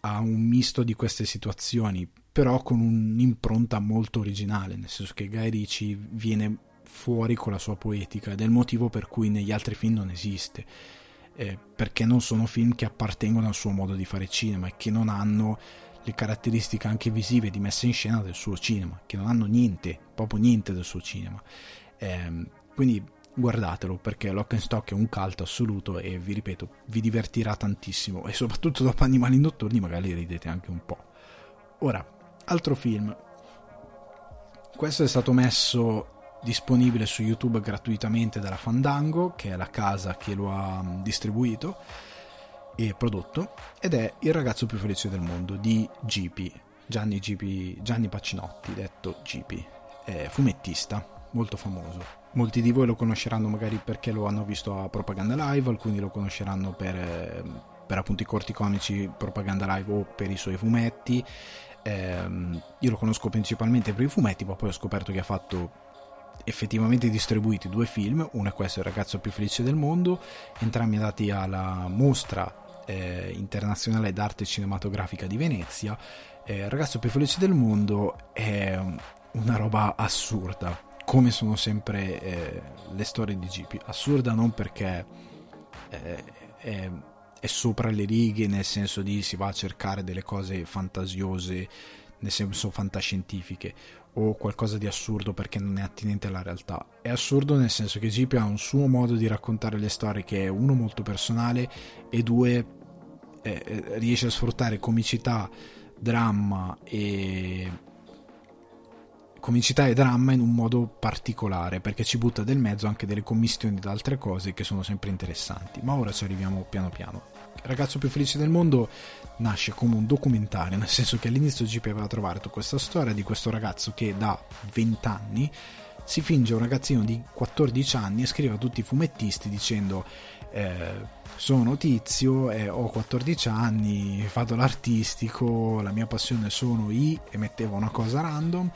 ha un misto di queste situazioni, però con un'impronta molto originale, nel senso che Guy Ritchie viene fuori con la sua poetica ed è il motivo per cui negli altri film non esiste. Eh, perché non sono film che appartengono al suo modo di fare cinema e che non hanno le caratteristiche anche visive di messa in scena del suo cinema, che non hanno niente, proprio niente del suo cinema. Eh, quindi guardatelo perché Lock è un cult assoluto e vi ripeto, vi divertirà tantissimo e soprattutto dopo Animali Notturni magari ridete anche un po'. Ora, altro film. Questo è stato messo disponibile su YouTube gratuitamente dalla Fandango, che è la casa che lo ha mm, distribuito e prodotto, ed è Il ragazzo più felice del mondo di GP, Gianni, GP, Gianni Pacinotti, detto GP, è fumettista, molto famoso. Molti di voi lo conosceranno magari perché lo hanno visto a Propaganda Live, alcuni lo conosceranno per, eh, per appunto i corti comici Propaganda Live o per i suoi fumetti. Eh, io lo conosco principalmente per i fumetti, ma poi ho scoperto che ha fatto effettivamente distribuiti due film, uno è questo, Il ragazzo più felice del mondo, entrambi andati alla mostra eh, internazionale d'arte cinematografica di Venezia. Eh, Il ragazzo più felice del mondo è una roba assurda, come sono sempre eh, le storie di GP. Assurda non perché eh, è, è sopra le righe, nel senso di si va a cercare delle cose fantasiose, nel senso fantascientifiche o qualcosa di assurdo perché non è attinente alla realtà. È assurdo nel senso che Jeep ha un suo modo di raccontare le storie che è uno molto personale e due eh, eh, riesce a sfruttare comicità, dramma e comicità e dramma in un modo particolare perché ci butta del mezzo anche delle commissioni da altre cose che sono sempre interessanti ma ora ci arriviamo piano piano ragazzo più felice del mondo nasce come un documentario nel senso che all'inizio GP aveva trovato questa storia di questo ragazzo che da 20 anni si finge un ragazzino di 14 anni e scrive a tutti i fumettisti dicendo eh, sono tizio, eh, ho 14 anni, vado l'artistico, la mia passione sono i e metteva una cosa random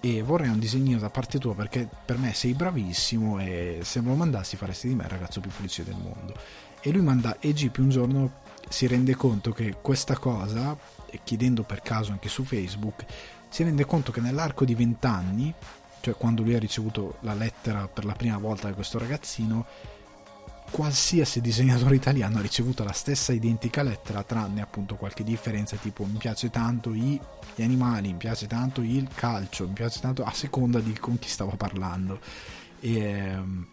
e vorrei un disegnino da parte tua perché per me sei bravissimo e se me lo mandassi faresti di me il ragazzo più felice del mondo. E lui manda e GP un giorno si rende conto che questa cosa, chiedendo per caso anche su Facebook, si rende conto che nell'arco di 20 anni, cioè quando lui ha ricevuto la lettera per la prima volta da questo ragazzino, qualsiasi disegnatore italiano ha ricevuto la stessa identica lettera tranne appunto qualche differenza tipo mi piace tanto i, gli animali mi piace tanto il calcio mi piace tanto a seconda di con chi stava parlando. E ehm,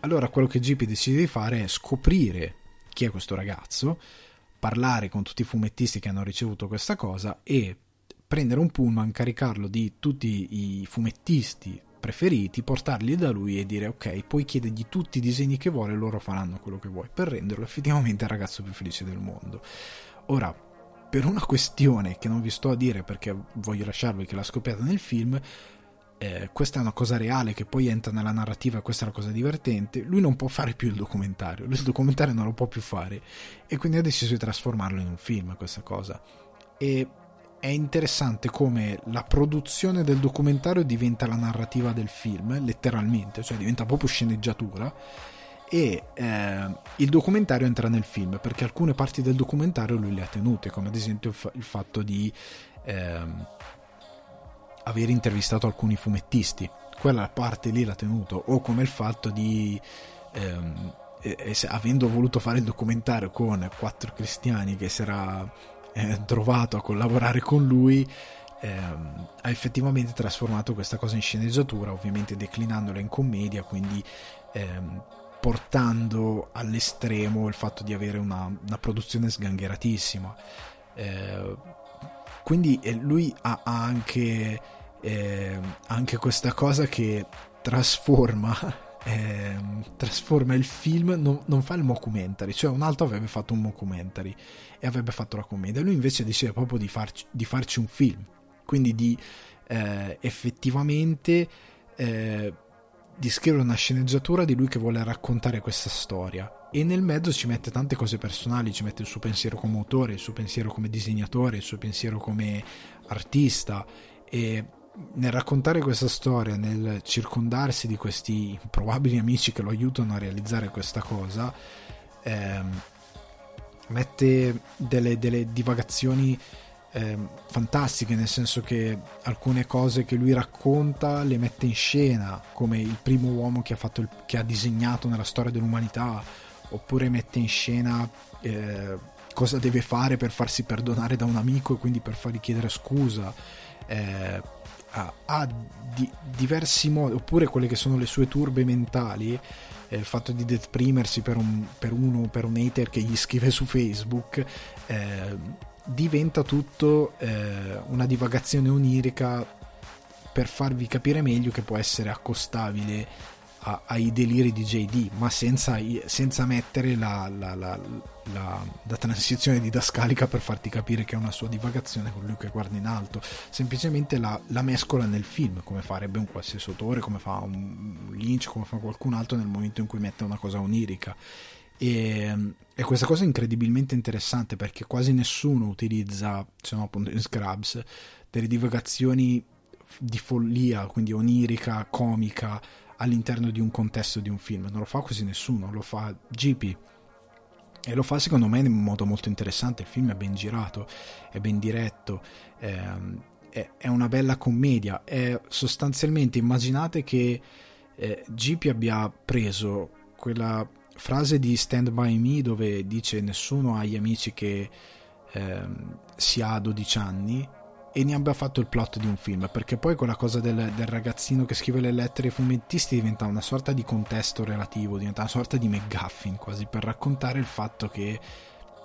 allora quello che GP decide di fare è scoprire chi è questo ragazzo parlare con tutti i fumettisti che hanno ricevuto questa cosa e prendere un pullman, caricarlo di tutti i fumettisti preferiti, portarli da lui e dire ok, puoi chiedergli tutti i disegni che vuole e loro faranno quello che vuoi per renderlo effettivamente il ragazzo più felice del mondo. Ora, per una questione che non vi sto a dire perché voglio lasciarvi che l'ha scoperta nel film, eh, questa è una cosa reale che poi entra nella narrativa, questa è la cosa divertente, lui non può fare più il documentario, lui il documentario non lo può più fare e quindi ha deciso di trasformarlo in un film questa cosa. E è interessante come la produzione del documentario diventa la narrativa del film, letteralmente, cioè diventa proprio sceneggiatura e eh, il documentario entra nel film perché alcune parti del documentario lui le ha tenute, come ad esempio il fatto di eh, aver intervistato alcuni fumettisti, quella parte lì l'ha tenuto, o come il fatto di... Ehm, avendo voluto fare il documentario con quattro cristiani che si era eh, trovato a collaborare con lui ehm, ha effettivamente trasformato questa cosa in sceneggiatura, ovviamente declinandola in commedia, quindi ehm, portando all'estremo il fatto di avere una, una produzione sgangheratissima. Eh, quindi eh, lui ha anche, eh, anche questa cosa che trasforma eh, trasforma il film, non, non, fa il mockumentary, cioè un altro avrebbe fatto un mockumentary e avrebbe fatto la commedia, lui invece decide proprio di farci, di farci un film, quindi di eh, effettivamente eh, di scrivere una sceneggiatura di lui che vuole raccontare questa storia. E nel mezzo ci mette tante cose personali, ci mette il suo pensiero come autore, il suo pensiero come disegnatore, il suo pensiero come artista. E nel raccontare questa storia, nel circondarsi di questi improbabili amici che lo aiutano a realizzare questa cosa, ehm, mette delle, delle divagazioni ehm, fantastiche, nel senso che alcune cose che lui racconta le mette in scena, come il primo uomo che ha, il, che ha disegnato nella storia dell'umanità, oppure mette in scena... Eh, cosa deve fare per farsi perdonare da un amico e quindi per fargli chiedere scusa eh, ha, ha di, diversi modi, oppure quelle che sono le sue turbe mentali, eh, il fatto di deprimersi per, un, per uno, per un hater che gli scrive su Facebook, eh, diventa tutto eh, una divagazione onirica per farvi capire meglio che può essere accostabile a, ai deliri di JD, ma senza, senza mettere la, la, la, la, transizione didascalica per farti capire che è una sua divagazione con lui che guarda in alto, semplicemente la, mescola nel film, come farebbe un qualsiasi autore, come fa un Lynch, come fa qualcun altro nel momento in cui mette una cosa onirica. E, e, questa cosa è incredibilmente interessante perché quasi nessuno utilizza, se no appunto in Scrubs, delle divagazioni di follia, quindi onirica, comica, all'interno di un contesto di un film. Non lo fa quasi nessuno, lo fa GP. E lo fa secondo me in modo molto interessante. Il film è ben girato, è ben diretto, ehm, è, una bella commedia. È sostanzialmente immaginate che eh, GP abbia preso quella frase di Stand By Me dove dice nessuno ha gli amici che ehm, si ha 12 anni e ne abbia fatto il plot di un film, perché poi quella cosa del, del, ragazzino che scrive le lettere ai fumettisti diventa una sorta di contesto relativo, diventa una sorta di McGuffin quasi per raccontare il fatto che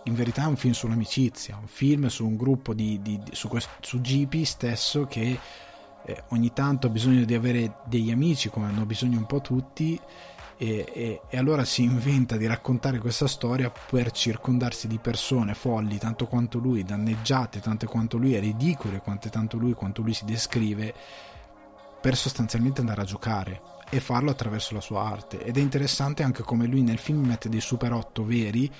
in verità è un film sull'amicizia, un film su un gruppo di, di, di su, questo, su GP stesso che eh, ogni tanto ha bisogno di avere degli amici come hanno bisogno un po' tutti e, e, e, allora si inventa di raccontare questa storia per circondarsi di persone folli tanto quanto lui, danneggiate tanto quanto lui, ridicole quanto tanto lui, quanto lui si descrive, per sostanzialmente andare a giocare e farlo attraverso la sua arte. Ed è interessante anche come lui nel film mette dei super 8 veri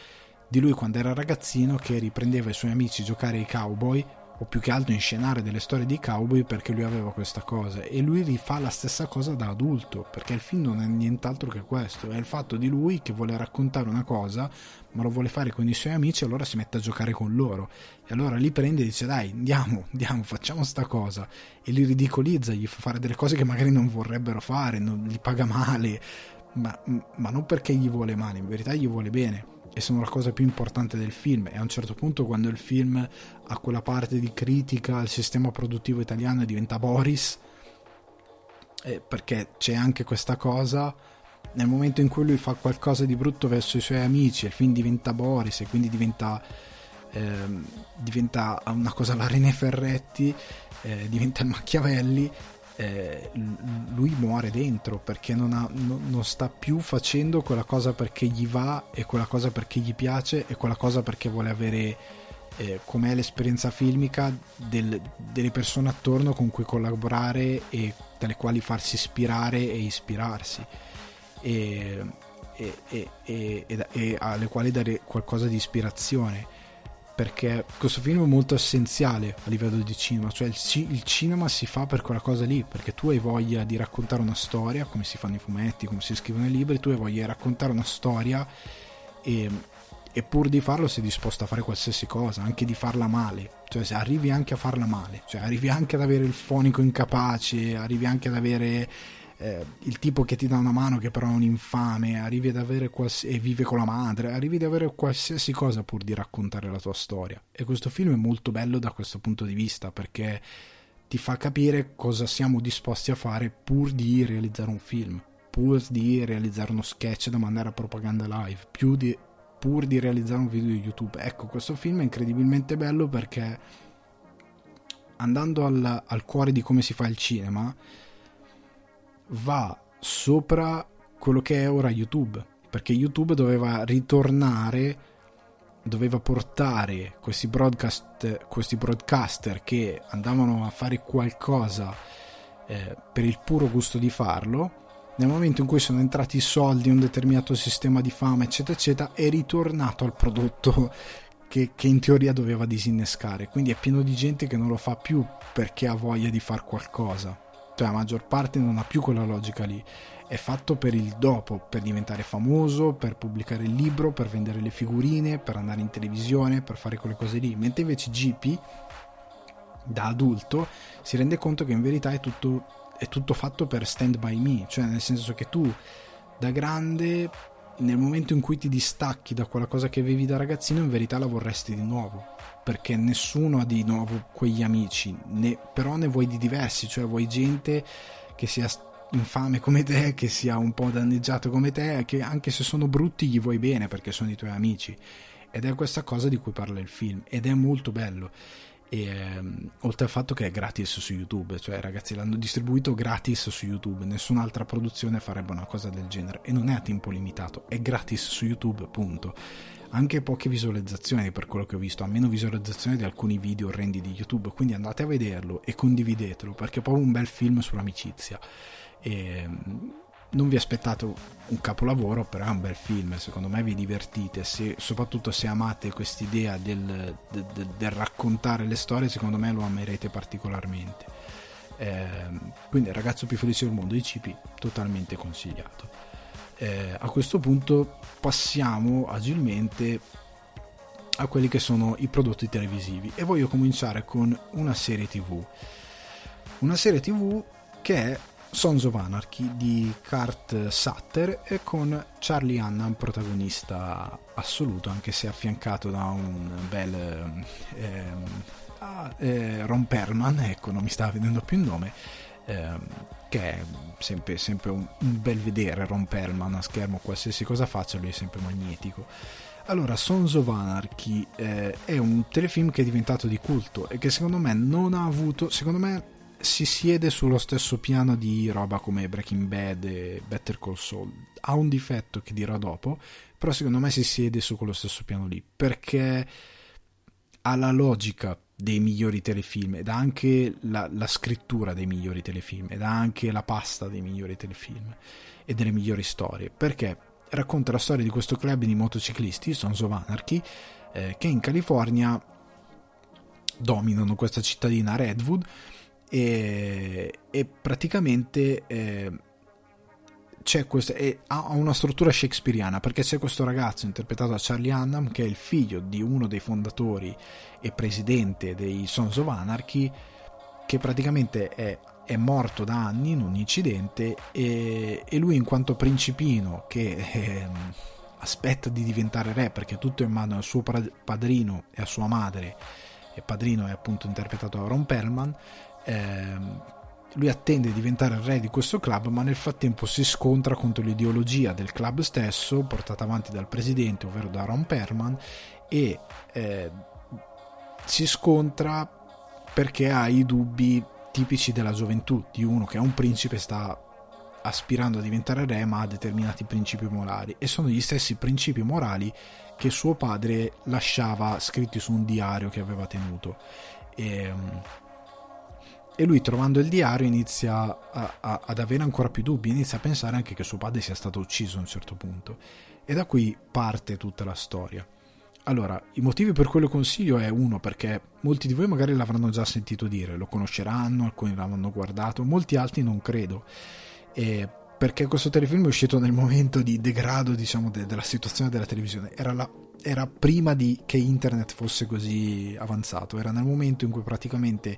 di lui quando era ragazzino che riprendeva i suoi amici giocare ai cowboy o più che altro inscenare delle storie di cowboy perché lui aveva questa cosa. E lui rifà la stessa cosa da adulto perché il film non è nient'altro che questo. È il fatto di lui che vuole raccontare una cosa ma lo vuole fare con i suoi amici allora si mette a giocare con loro. E allora li prende e dice dai andiamo andiamo facciamo sta cosa. E li ridicolizza gli fa fare delle cose che magari non vorrebbero fare non, li paga male ma, ma non perché gli vuole male in verità gli vuole bene e sono la cosa più importante del film. E a un certo punto quando il film ha quella parte di critica al sistema produttivo italiano e diventa Boris eh, perché c'è anche questa cosa nel momento in cui lui fa qualcosa di brutto verso i suoi amici il film diventa Boris e quindi diventa eh, diventa una cosa la René Ferretti eh, diventa il Machiavelli eh, lui muore dentro perché non, ha, no, non, sta più facendo quella cosa perché gli va e quella cosa perché gli piace e quella cosa perché vuole avere eh, com'è l'esperienza filmica del, delle persone attorno con cui collaborare e dalle quali farsi ispirare e ispirarsi. E, e, e, e alle quali dare qualcosa di ispirazione perché questo film è molto essenziale a livello di cinema, cioè il, il, cinema si fa per quella cosa lì, perché tu hai voglia di raccontare una storia, come si fanno i fumetti, come si scrivono i libri, tu hai voglia di raccontare una storia e, e pur di farlo sei disposto a fare qualsiasi cosa, anche di farla male, cioè se arrivi anche a farla male, cioè arrivi anche ad avere il fonico incapace, arrivi anche ad avere eh, il tipo che ti dà una mano che però è un infame, arrivi ad avere quals- e vive con la madre, arrivi ad avere qualsiasi cosa pur di raccontare la tua storia. E questo film è molto bello da questo punto di vista perché ti fa capire cosa siamo disposti a fare pur di realizzare un film, pur di realizzare uno sketch da mandare a propaganda live, più di, pur di realizzare un video di YouTube. Ecco, questo film è incredibilmente bello perché andando al, al cuore di come si fa il cinema, va sopra quello che è ora YouTube, perché YouTube doveva ritornare, doveva portare questi, broadcast, questi broadcaster che andavano a fare qualcosa eh, per il puro gusto di farlo. Nel momento in cui sono entrati i soldi, un determinato sistema di fama, eccetera, eccetera, è ritornato al prodotto che, che, in teoria doveva disinnescare. Quindi è pieno di gente che non lo fa più perché ha voglia di fare qualcosa cioè la maggior parte non ha più quella logica lì. È fatto per il dopo, per diventare famoso, per pubblicare il libro, per vendere le figurine, per andare in televisione, per fare quelle cose lì. Mentre invece GP, da adulto, si rende conto che in verità è tutto, è tutto fatto per stand by me, cioè nel senso che tu da grande, nel momento in cui ti distacchi da quella cosa che avevi da ragazzino, in verità la vorresti di nuovo perché nessuno ha di nuovo quegli amici, ne, però ne vuoi di diversi, cioè vuoi gente che sia infame come te, che sia un po' danneggiato come te, che anche se sono brutti gli vuoi bene perché sono i tuoi amici. Ed è questa cosa di cui parla il film ed è molto bello. E, ehm, oltre al fatto che è gratis su YouTube, cioè ragazzi l'hanno distribuito gratis su YouTube, nessun'altra produzione farebbe una cosa del genere e non è a tempo limitato, è gratis su YouTube, punto anche poche visualizzazioni per quello che ho visto, a meno visualizzazioni di alcuni video orrendi di YouTube, quindi andate a vederlo e condividetelo perché è proprio un bel film sull'amicizia. E non vi aspettate un capolavoro, però è un bel film, secondo me vi divertite, se, soprattutto se amate quest'idea del, del, del, raccontare le storie, secondo me lo amerete particolarmente. Eh, quindi il ragazzo più felice del mondo, ICP, totalmente consigliato eh, a questo punto passiamo agilmente a quelli che sono i prodotti televisivi e voglio cominciare con una serie tv una serie tv che è Sons of Anarchy di Kurt Sutter e con Charlie Hannan protagonista assoluto anche se affiancato da un bel eh, eh, Ron Perlman ecco non mi stava vedendo più il nome eh, che è sempre, sempre un, un, bel vedere Ron Perlman a schermo, qualsiasi cosa faccia lui è sempre magnetico. Allora, Sons of Anarchy eh, è un telefilm che è diventato di culto e che secondo me non ha avuto, secondo me si siede sullo stesso piano di roba come Breaking Bad e Better Call Saul. Ha un difetto che dirò dopo, però secondo me si siede su quello stesso piano lì, perché ha la logica dei migliori telefilm ed ha anche la, la, scrittura dei migliori telefilm ed ha anche la pasta dei migliori telefilm e delle migliori storie. Perché? Racconta la storia di questo club di motociclisti Sons of Anarchy eh, che in California dominano questa cittadina Redwood e, e praticamente eh, c'è questa, è, ha una struttura shakespeariana perché c'è questo ragazzo interpretato da Charlie Hunnam che è il figlio di uno dei fondatori e presidente dei Sons of Anarchy che praticamente è, è morto da anni in un incidente e, e lui in quanto principino che eh, aspetta di diventare re perché tutto è in mano al suo padrino e a sua madre e padrino è appunto interpretato da Ron Perlman eh, lui attende di diventare re di questo club, ma nel frattempo si scontra contro l'ideologia del club stesso, portata avanti dal presidente, ovvero da Ron Perman, e eh, si scontra perché ha i dubbi tipici della gioventù, di uno che è un principe sta aspirando a diventare re ma ha determinati principi morali e sono gli stessi principi morali che suo padre lasciava scritti su un diario che aveva tenuto. E, ehm, e lui trovando il diario inizia a, a, ad avere ancora più dubbi, inizia a pensare anche che suo padre sia stato ucciso a un certo punto. E da qui parte tutta la storia. Allora, i motivi per cui lo consiglio è uno perché molti di voi magari l'avranno già sentito dire, lo conosceranno, alcuni l'hanno guardato, molti altri non credo. E perché questo telefilm è uscito nel momento di degrado, diciamo, de- della situazione della televisione. Era, la, era prima di che internet fosse così avanzato, era nel momento in cui praticamente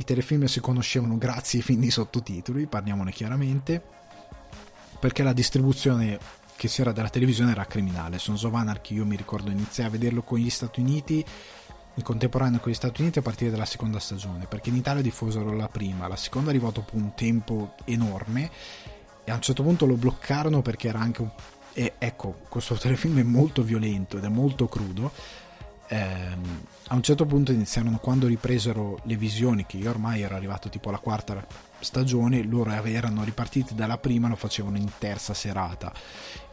i telefilm si conoscevano grazie ai film di sottotitoli, parliamone chiaramente, perché la distribuzione che c'era della televisione era criminale. Sons of Anarchy io mi ricordo iniziai a vederlo con gli Stati Uniti in contemporanea con gli Stati Uniti a partire dalla seconda stagione perché in Italia diffusero la prima la seconda arrivò dopo un tempo enorme e a un certo punto lo bloccarono perché era anche un... e ecco questo telefilm è molto violento ed è molto crudo ehm, a un certo punto iniziarono quando ripresero le visioni che io ormai ero arrivato tipo alla quarta stagione loro erano ripartiti dalla prima lo facevano in terza serata.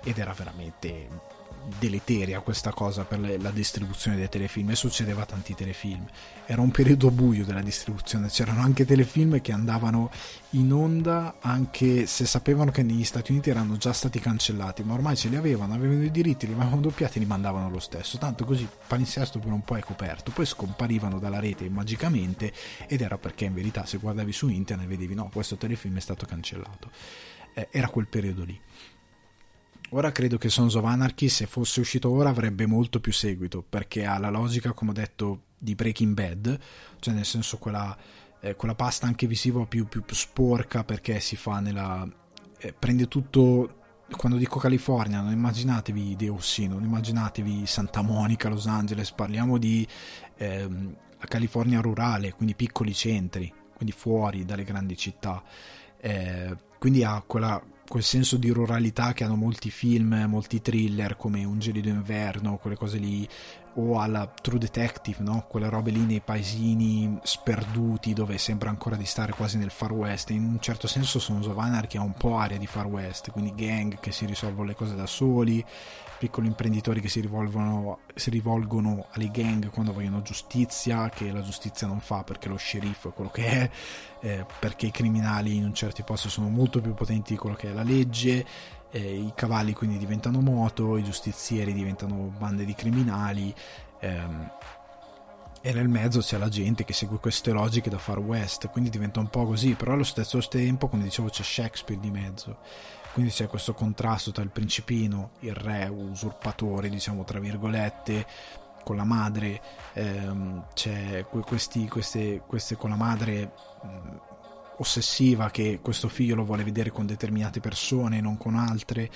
Ed era veramente deleteria questa cosa per la distribuzione dei telefilm e succedeva a tanti telefilm. Era un periodo buio della distribuzione, c'erano anche telefilm che andavano in onda anche se sapevano che negli Stati Uniti erano già stati cancellati, ma ormai ce li avevano, avevano i diritti, li avevano doppiati e li mandavano lo stesso, tanto così palinsesto per un po' è coperto, poi scomparivano dalla rete magicamente ed era perché in verità se guardavi su internet vedevi no, questo telefilm è stato cancellato. Eh, era quel periodo lì. Ora credo che Sons of Anarchy, se fosse uscito ora, avrebbe molto più seguito, perché ha la logica, come ho detto, di Breaking Bad, cioè nel senso quella, eh, quella pasta anche visiva più, più, più, sporca, perché si fa nella... Eh, prende tutto... Quando dico California, non immaginatevi Deus, non immaginatevi Santa Monica, Los Angeles, parliamo di eh, California rurale, quindi piccoli centri, quindi fuori dalle grandi città. Eh, quindi ha quella, quel senso di ruralità che hanno molti film, molti thriller come Un gelido inverno, quelle cose lì, o alla True Detective, no? quelle robe lì nei paesini sperduti dove sembra ancora di stare quasi nel Far West. In un certo senso Sons of Anarchy ha un po' aria di Far West, quindi gang che si risolvono le cose da soli, piccoli imprenditori che si rivolgono, si rivolgono alle gang quando vogliono giustizia, che la giustizia non fa perché lo sceriffo è quello che è, eh, perché i criminali in un certo posto sono molto più potenti di quello che è la legge, eh, i cavalli quindi diventano moto, i giustizieri diventano bande di criminali. Ehm, e nel mezzo c'è la gente che segue queste logiche da Far West, quindi diventa un po' così, però allo stesso tempo, come dicevo, c'è Shakespeare di mezzo quindi c'è questo contrasto tra il principino, il re usurpatore, diciamo tra virgolette, con la madre, ehm, c'è questi, queste, queste con la madre mh, ossessiva che questo figlio lo vuole vedere con determinate persone, non con altre.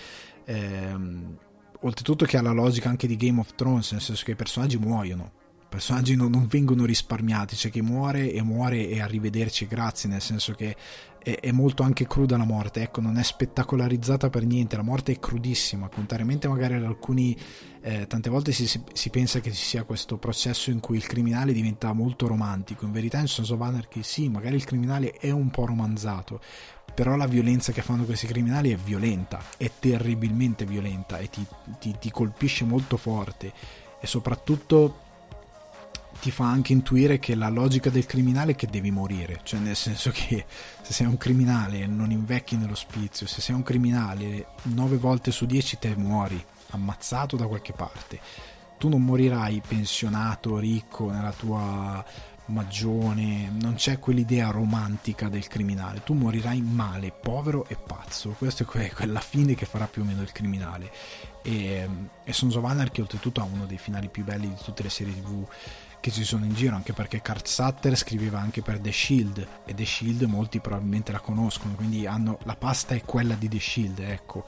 Ehm, oltretutto che ha la logica anche di Game of Thrones, nel senso che i personaggi muoiono personaggi non, non, vengono risparmiati, c'è chi muore e muore e arrivederci, grazie, nel senso che è, è, molto anche cruda la morte, ecco, non è spettacolarizzata per niente, la morte è crudissima, contrariamente magari ad alcuni, eh, tante volte si, si, pensa che ci sia questo processo in cui il criminale diventa molto romantico, in verità in Sons of Anarchy sì, magari il criminale è un po' romanzato, però la violenza che fanno questi criminali è violenta, è terribilmente violenta e ti, ti, ti colpisce molto forte e soprattutto ti fa anche intuire che la logica del criminale è che devi morire, cioè nel senso che se sei un criminale non invecchi nell'ospizio, se sei un criminale 9 volte su 10 te muori, ammazzato da qualche parte. Tu non morirai pensionato, ricco, nella tua magione, non c'è quell'idea romantica del criminale, tu morirai male, povero e pazzo, questa è quella fine che farà più o meno il criminale. E, e Sons of Anarchy oltretutto ha uno dei finali più belli di tutte le serie tv che ci sono in giro, anche perché Kurt Sutter scriveva anche per The Shield e The Shield molti probabilmente la conoscono, quindi hanno, la pasta è quella di The Shield, ecco.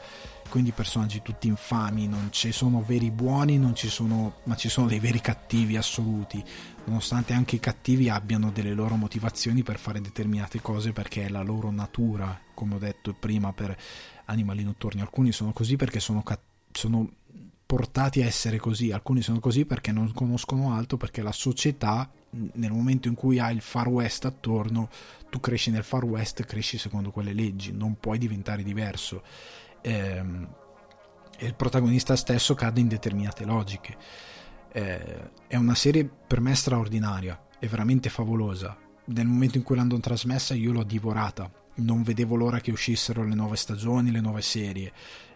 Quindi personaggi tutti infami, non ci sono veri buoni, ci sono, ma ci sono dei veri cattivi assoluti, nonostante anche i cattivi abbiano delle loro motivazioni per fare determinate cose perché è la loro natura, come ho detto prima per animali notturni. Alcuni sono così perché sono, sono portati a essere così, alcuni sono così perché non conoscono altro, perché la società nel momento in cui hai il far west attorno, tu cresci nel far west, cresci secondo quelle leggi, non puoi diventare diverso. Ehm, e il protagonista stesso cade in determinate logiche. Eh, è una serie per me straordinaria, è veramente favolosa. Nel momento in cui l'hanno trasmessa io l'ho divorata, non vedevo l'ora che uscissero le nuove stagioni, le nuove serie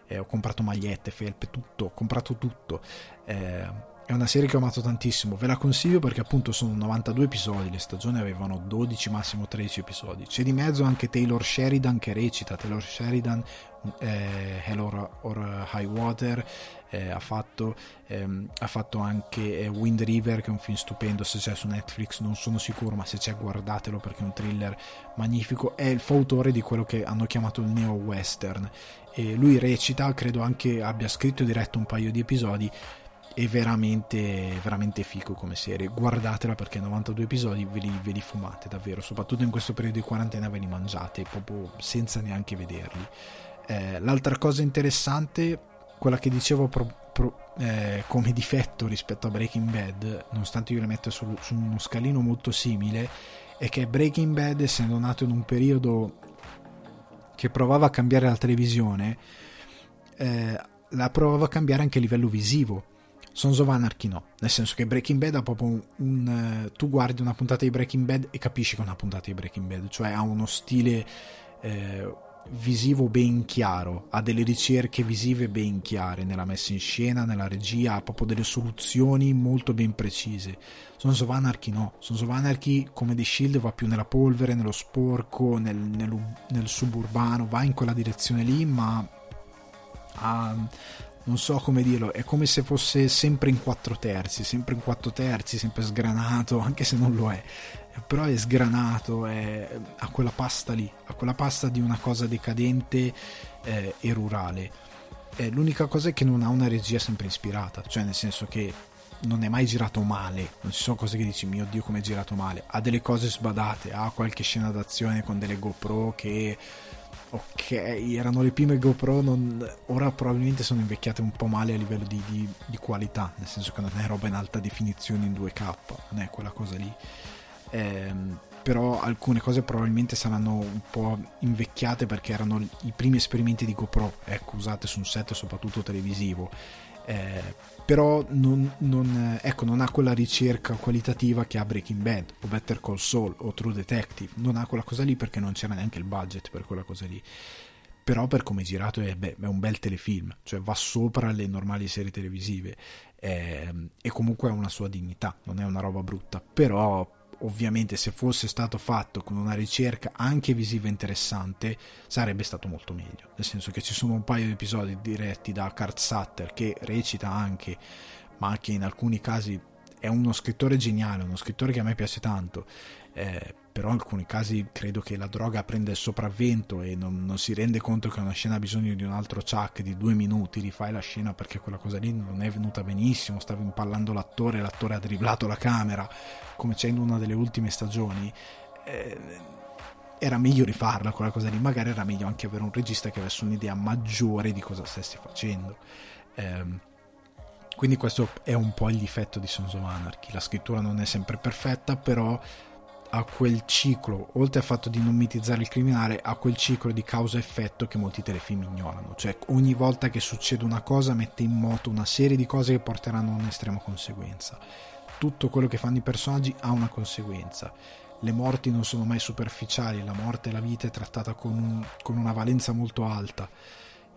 eh, ho comprato magliette, felpe, tutto, ho comprato tutto. Eh, è una serie che ho amato tantissimo, ve la consiglio perché appunto sono 92 episodi, le stagioni avevano 12, massimo 13 episodi. C'è di mezzo anche Taylor Sheridan che recita, Taylor Sheridan, eh, Hell or, or High Water, eh, ha, fatto, ehm, ha, fatto, anche eh, Wind River che è un film stupendo, se c'è su Netflix non sono sicuro, ma se c'è guardatelo perché è un thriller magnifico, è il fautore di quello che hanno chiamato il neo western e lui recita, credo anche abbia scritto e diretto un paio di episodi è veramente, veramente fico come serie. Guardatela perché 92 episodi ve li, ve li, fumate davvero, soprattutto in questo periodo di quarantena ve li mangiate proprio senza neanche vederli. Eh, l'altra cosa interessante, quella che dicevo pro, pro, eh, come difetto rispetto a Breaking Bad, nonostante io le metta su, su uno scalino molto simile, è che Breaking Bad, essendo nato in un periodo che provava a cambiare la televisione, eh, la provava a cambiare anche a livello visivo. Sons of Anarchy no, nel senso che Breaking Bad ha proprio un, un uh, tu guardi una puntata di Breaking Bad e capisci che è una puntata di Breaking Bad, cioè ha uno stile eh, visivo ben chiaro, ha delle ricerche visive ben chiare nella messa in scena, nella regia, ha proprio delle soluzioni molto ben precise. Sons of Anarchy no, Sons of Anarchy come The Shield va più nella polvere, nello sporco, nel, nel, nel suburbano, va in quella direzione lì, ma ha, non so come dirlo, è come se fosse sempre in quattro terzi, sempre in quattro terzi, sempre sgranato, anche se non lo è, però è sgranato, è, ha quella pasta lì, ha quella pasta di una cosa decadente eh, e rurale. Eh, l'unica cosa è che non ha una regia sempre ispirata, cioè nel senso che non è mai girato male, non ci sono cose che dici mio dio come è girato male, ha delle cose sbadate, ha qualche scena d'azione con delle GoPro che ok, erano le prime GoPro, non, ora probabilmente sono invecchiate un po' male a livello di, di, di, qualità, nel senso che non è roba in alta definizione in 2K, non è quella cosa lì. Ehm, però alcune cose probabilmente saranno un po' invecchiate perché erano i primi esperimenti di GoPro, ecco, usate su un set soprattutto televisivo. Eh, però non, non, ecco, non, ha quella ricerca qualitativa che ha Breaking Bad o Better Call Saul o True Detective, non ha quella cosa lì perché non c'era neanche il budget per quella cosa lì. Però per come è girato è, beh, è un bel telefilm, cioè va sopra le normali serie televisive eh, e comunque ha una sua dignità, non è una roba brutta, però ovviamente se fosse stato fatto con una ricerca anche visiva interessante sarebbe stato molto meglio. Nel senso che ci sono un paio di episodi diretti da Kurt Sutter che recita anche ma che in alcuni casi è uno scrittore geniale uno scrittore che a me piace tanto eh, però in alcuni casi credo che la droga prenda il sopravvento e non, non, si rende conto che una scena ha bisogno di un altro chuck di due minuti, rifai la scena perché quella cosa lì non è venuta benissimo, stavi impallando l'attore, l'attore ha dribblato la camera, come c'è in una delle ultime stagioni. Eh, era meglio rifarla quella cosa lì, magari era meglio anche avere un regista che avesse un'idea maggiore di cosa stessi facendo. Eh, quindi questo è un po' il difetto di Sons of Anarchy, la scrittura non è sempre perfetta, però a quel ciclo, oltre al fatto di non mitizzare il criminale, a quel ciclo di causa-effetto che molti telefilm ignorano. Cioè, ogni volta che succede una cosa, mette in moto una serie di cose che porteranno a un'estrema conseguenza. Tutto quello che fanno i personaggi ha una conseguenza. Le morti non sono mai superficiali, la morte e la vita è trattata con, un, con una valenza molto alta.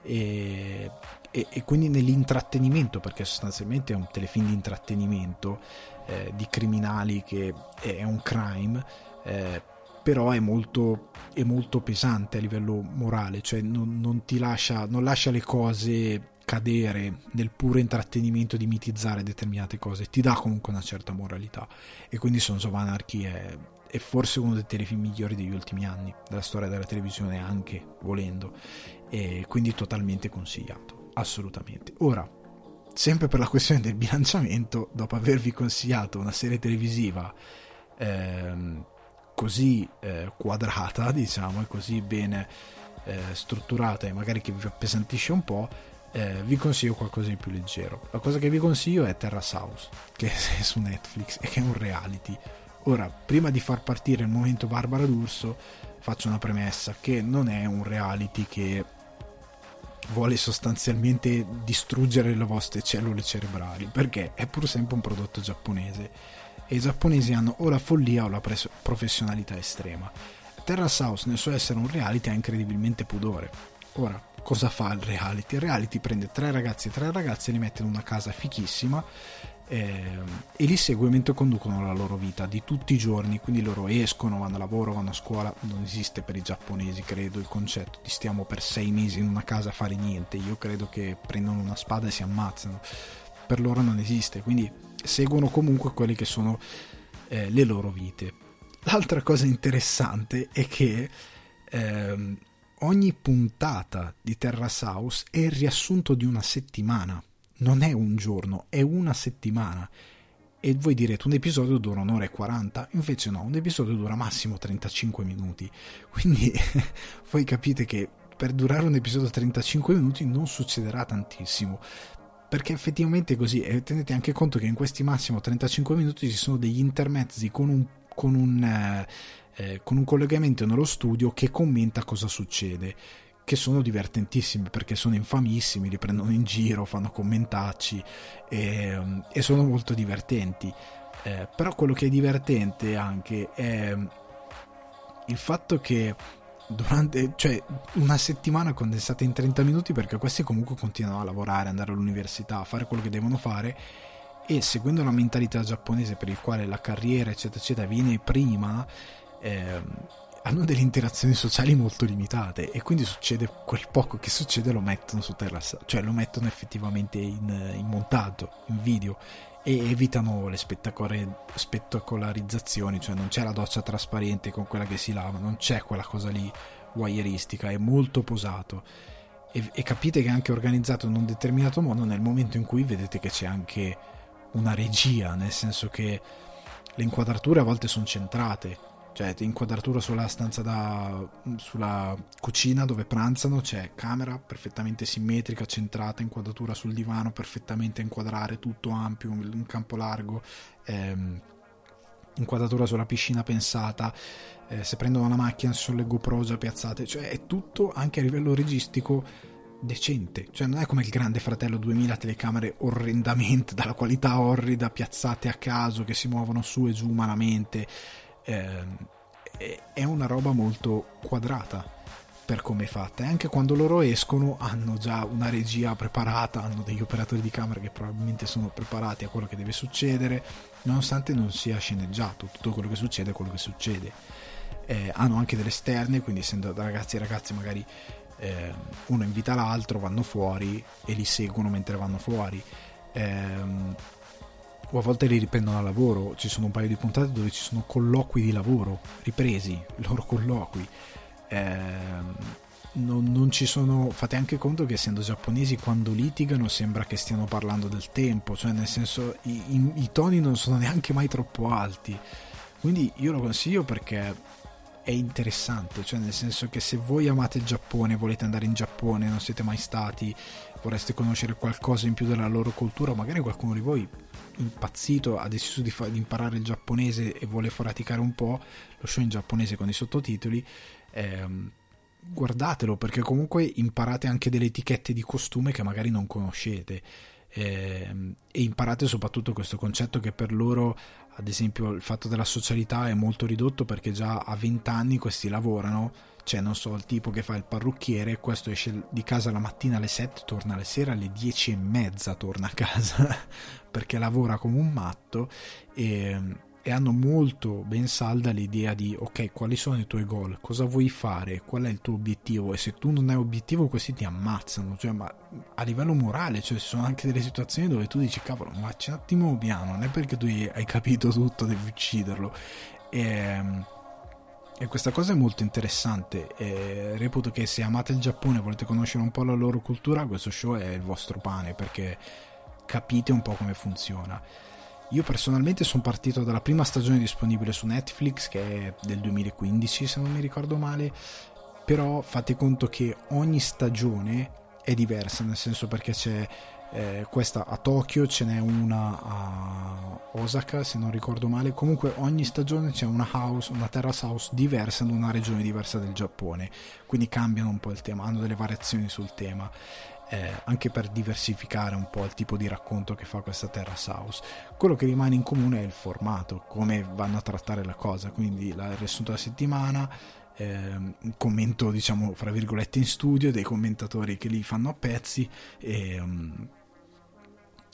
E, e, e, quindi nell'intrattenimento, perché sostanzialmente è un telefilm di intrattenimento eh, di criminali che è un crime, eh, però è molto, è molto, pesante a livello morale, cioè non, non ti lascia, non lascia le cose cadere nel puro intrattenimento di mitizzare determinate cose, ti dà comunque una certa moralità. E quindi Sons of Anarchy è, è forse uno dei telefilm migliori degli ultimi anni, della storia della televisione anche volendo, e quindi totalmente consigliato, assolutamente. Ora, sempre per la questione del bilanciamento, dopo avervi consigliato una serie televisiva ehm, così eh, quadrata, diciamo, e così bene eh, strutturata e magari che vi appesantisce un po', eh, vi consiglio qualcosa di più leggero. La cosa che vi consiglio è Terra House, che è su Netflix e che è un reality. Ora, prima di far partire il momento Barbara D'Urso, faccio una premessa che non è un reality che vuole sostanzialmente distruggere le vostre cellule cerebrali perché è pur sempre un prodotto giapponese e i giapponesi hanno o la follia o la pres- professionalità estrema. Terrace House nel suo essere un reality ha incredibilmente pudore. Ora, cosa fa il reality? Il reality prende tre ragazzi e tre ragazze e li mette in una casa fichissima eh, e li segue mentre conducono la loro vita di tutti i giorni, quindi loro escono, vanno a lavoro, vanno a scuola, non esiste per i giapponesi credo il concetto di stiamo per sei mesi in una casa a fare niente, io credo che prendono una spada e si ammazzano, per loro non esiste, quindi seguono comunque quelle che sono eh, le loro vite. L'altra cosa interessante è che ehm, ogni puntata di Terrace House è il riassunto di una settimana non è un giorno, è una settimana. E voi direte un episodio dura un'ora e 40, invece no, un episodio dura massimo 35 minuti. Quindi voi capite che per durare un episodio 35 minuti non succederà tantissimo. Perché effettivamente è così, e tenete anche conto che in questi massimo 35 minuti ci sono degli intermezzi con un, con un, eh, eh, con un collegamento nello studio che commenta cosa succede che sono divertentissimi perché sono infamissimi, li prendono in giro, fanno commentacci e, e sono molto divertenti. Eh, però quello che è divertente anche è il fatto che durante cioè una settimana condensata in 30 minuti perché questi comunque continuano a lavorare, andare all'università, a fare quello che devono fare e seguendo la mentalità giapponese per il quale la carriera eccetera eccetera viene prima eh, hanno delle interazioni sociali molto limitate e quindi succede quel poco che succede lo mettono su Terra, cioè lo mettono effettivamente in, in montaggio, in video e evitano le spettacolarizzazioni, cioè non c'è la doccia trasparente con quella che si lava, non c'è quella cosa lì wireistica, è molto posato. E, e capite che è anche organizzato in un determinato modo nel momento in cui vedete che c'è anche una regia, nel senso che le inquadrature a volte sono centrate cioè inquadratura sulla stanza da sulla cucina dove pranzano c'è camera perfettamente simmetrica centrata inquadratura sul divano perfettamente inquadrare tutto ampio un campo largo ehm, inquadratura sulla piscina pensata. Eh, se prendono la macchina ci sono le GoPro già piazzate. Cioè è tutto anche a livello registico decente, cioè non è come il Grande Fratello 2000 telecamere orrendamente dalla qualità orrida piazzate a caso che si muovono su e giù malamente eh, è una roba molto quadrata per come è fatta e anche quando loro escono hanno già una regia preparata hanno degli operatori di camera che probabilmente sono preparati a quello che deve succedere nonostante non sia sceneggiato tutto quello che succede è quello che succede. Eh, hanno anche delle esterne quindi essendo ragazzi e ragazze magari eh, uno invita l'altro vanno fuori e li seguono mentre vanno fuori. Eh, o a volte li riprendono a lavoro. Ci sono un paio di puntate dove ci sono colloqui di lavoro ripresi, loro colloqui. Eh, non, non, ci sono. Fate anche conto che essendo giapponesi, quando litigano sembra che stiano parlando del tempo, cioè nel senso i, i, i toni non sono neanche mai troppo alti. Quindi io lo consiglio perché è interessante, cioè nel senso che se voi amate il Giappone, volete andare in Giappone, non siete mai stati, vorreste conoscere qualcosa in più della loro cultura, magari qualcuno di voi impazzito ha deciso di, fa- di imparare il giapponese e vuole praticare un po' lo show in giapponese con i sottotitoli. Ehm, guardatelo perché comunque imparate anche delle etichette di costume che magari non conoscete eh, e imparate soprattutto questo concetto che per loro ad esempio il fatto della socialità è molto ridotto perché già a 20 anni questi lavorano cioè non so il tipo che fa il parrucchiere questo esce di casa la mattina alle 7 torna alle sera alle 10 e mezza torna a casa perché lavora come un matto e e hanno molto ben salda l'idea di ok quali sono i tuoi goal? Cosa vuoi fare? Qual è il tuo obiettivo? E se tu non hai obiettivo questi ti ammazzano. Cioè ma a livello morale cioè ci sono anche delle situazioni dove tu dici cavolo ma c'è un attimo piano non è perché tu hai capito tutto devi ucciderlo. E, e questa cosa è molto interessante e reputo che se amate il Giappone e volete conoscere un po' la loro cultura questo show è il vostro pane perché capite un po' come funziona. Io personalmente sono partito dalla prima stagione disponibile su Netflix, che è del 2015 se non mi ricordo male, però fate conto che ogni stagione è diversa, nel senso perché c'è eh, questa a Tokyo, ce n'è una a Osaka se non ricordo male, comunque ogni stagione c'è una house, una terrace house diversa in una regione diversa del Giappone, quindi cambiano un po' il tema, hanno delle variazioni sul tema eh, anche per diversificare un po' il tipo di racconto che fa questa Terra House. Quello che rimane in comune è il formato, come vanno a trattare la cosa, quindi la riassunto della settimana, eh, commento diciamo fra virgolette in studio, dei commentatori che li fanno a pezzi e, um,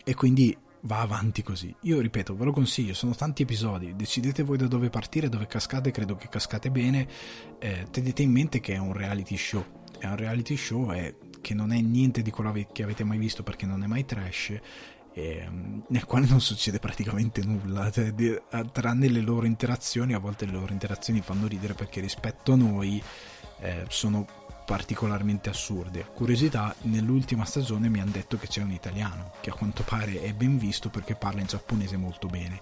e quindi va avanti così. Io ripeto, ve lo consiglio, sono tanti episodi, decidete voi da dove partire, dove cascate, credo che cascate bene, eh, tenete in mente che è un reality show, è un reality show, è che non è niente di quello che avete mai visto perché non è mai trash eh, nel quale non succede praticamente nulla. Cioè, tranne le loro interazioni a volte le loro interazioni fanno ridere perché rispetto a noi eh, sono particolarmente assurde curiosità nell'ultima stagione mi hanno detto che c'è un italiano che a quanto pare è ben visto perché parla in giapponese molto bene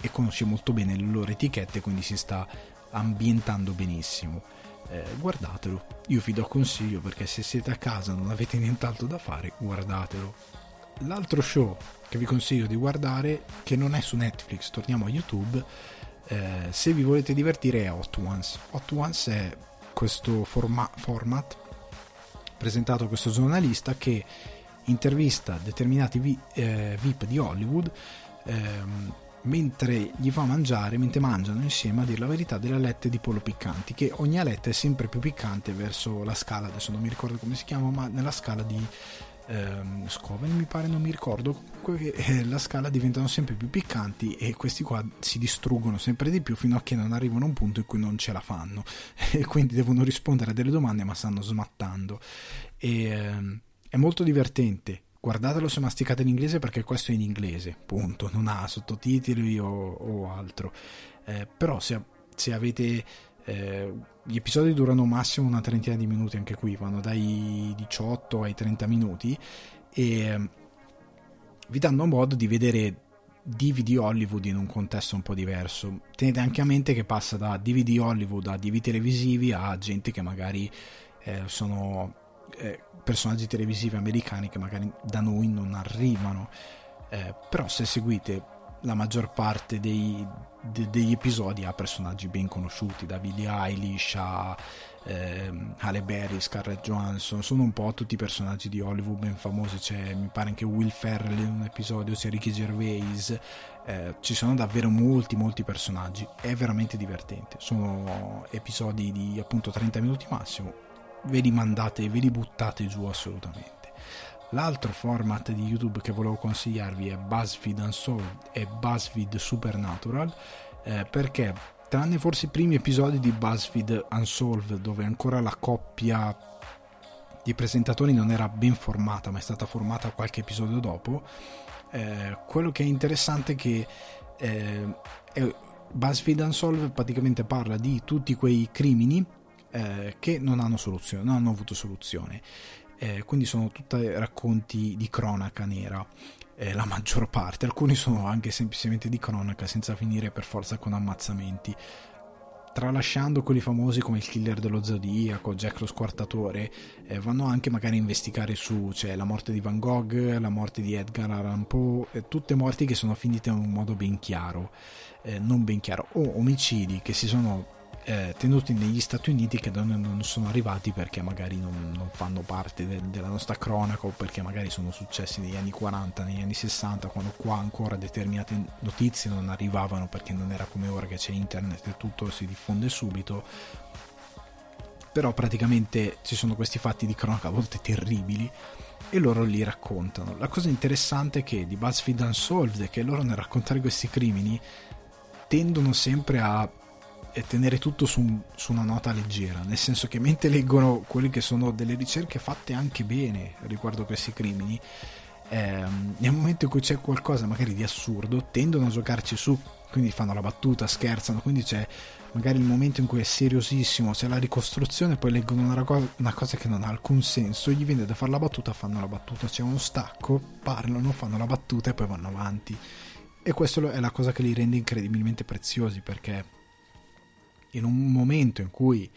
e conosce molto bene le loro etichette quindi si sta ambientando benissimo eh, guardatelo. Io vi do consiglio perché se siete a casa e non avete nient'altro da fare, guardatelo. L'altro show che vi consiglio di guardare, che non è su Netflix, torniamo a YouTube, eh, se vi volete divertire è Hot Ones. Hot Ones è questo forma- format presentato a questo giornalista che intervista determinati vi- eh, VIP di Hollywood ehm, mentre gli fa mangiare, mentre mangiano insieme, a dire la verità, delle alette di pollo piccanti, che ogni aletta è sempre più piccante verso la scala, adesso non mi ricordo come si chiama, ma nella scala di ehm, Scoven mi pare, non mi ricordo, comunque che eh, la scala diventano sempre più piccanti e questi qua si distruggono sempre di più fino a che non arrivano a un punto in cui non ce la fanno e quindi devono rispondere a delle domande ma stanno smattando. E, ehm, è molto divertente guardatelo se masticate l'inglese perché questo è in inglese, punto, non ha sottotitoli o, o altro. Eh, però se, se avete... Eh, gli episodi durano massimo una trentina di minuti, anche qui vanno dai 18 ai 30 minuti e eh, vi danno modo di vedere DVD Hollywood in un contesto un po' diverso. Tenete anche a mente che passa da DVD Hollywood a DVD televisivi a gente che magari eh, sono eh, personaggi televisivi americani che magari da noi non arrivano. Eh, però se seguite la maggior parte dei, de, degli episodi ha personaggi ben conosciuti, da Billie Eilish a eh, Halle Berry, Scarlett Johansson, sono un po' tutti personaggi di Hollywood ben famosi, c'è mi pare anche Will Ferrell in un episodio, c'è Ricky Gervais, eh, ci sono davvero molti molti personaggi, è veramente divertente, sono episodi di appunto 30 minuti massimo, ve li mandate, ve li buttate giù assolutamente. L'altro format di YouTube che volevo consigliarvi è BuzzFeed Unsolved e BuzzFeed Supernatural eh, perché tranne forse i primi episodi di BuzzFeed Unsolved dove ancora la coppia di presentatori non era ben formata, ma è stata formata qualche episodio dopo. Eh, quello che è interessante è che eh, è, BuzzFeed Unsolved praticamente parla di tutti quei crimini eh, che non hanno non hanno avuto soluzione. Eh, quindi sono tutti racconti di cronaca nera eh, la maggior parte, alcuni sono anche semplicemente di cronaca senza finire per forza con ammazzamenti. Tralasciando quelli famosi come il killer dello zodiaco, Jack lo squartatore, eh, vanno anche magari a investigare su cioè, la morte di Van Gogh, la morte di Edgar Allan Poe, eh, tutte morti che sono finite in un modo ben chiaro, eh, non ben chiaro, o omicidi che si sono eh, tenuti negli Stati Uniti che non, non, sono arrivati perché magari non, non fanno parte de, della nostra cronaca o perché magari sono successi negli anni 40, negli anni 60, quando qua ancora determinate notizie non arrivavano perché non era come ora che c'è internet e tutto si diffonde subito. Però praticamente ci sono questi fatti di cronaca a volte terribili e loro li raccontano. La cosa interessante è che di BuzzFeed Unsolved è che loro nel raccontare questi crimini tendono sempre a tenere tutto su, su, una nota leggera, nel senso che mentre leggono quelle che sono delle ricerche fatte anche bene riguardo questi crimini, ehm, nel momento in cui c'è qualcosa magari di assurdo, tendono a giocarci su, quindi fanno la battuta, scherzano, quindi c'è magari il momento in cui è seriosissimo, c'è la ricostruzione, poi leggono una, una cosa che non ha alcun senso, gli viene da fare la battuta, fanno la battuta, c'è uno stacco, parlano, fanno la battuta e poi vanno avanti. E questo è la cosa che li rende incredibilmente preziosi perché in un momento in cui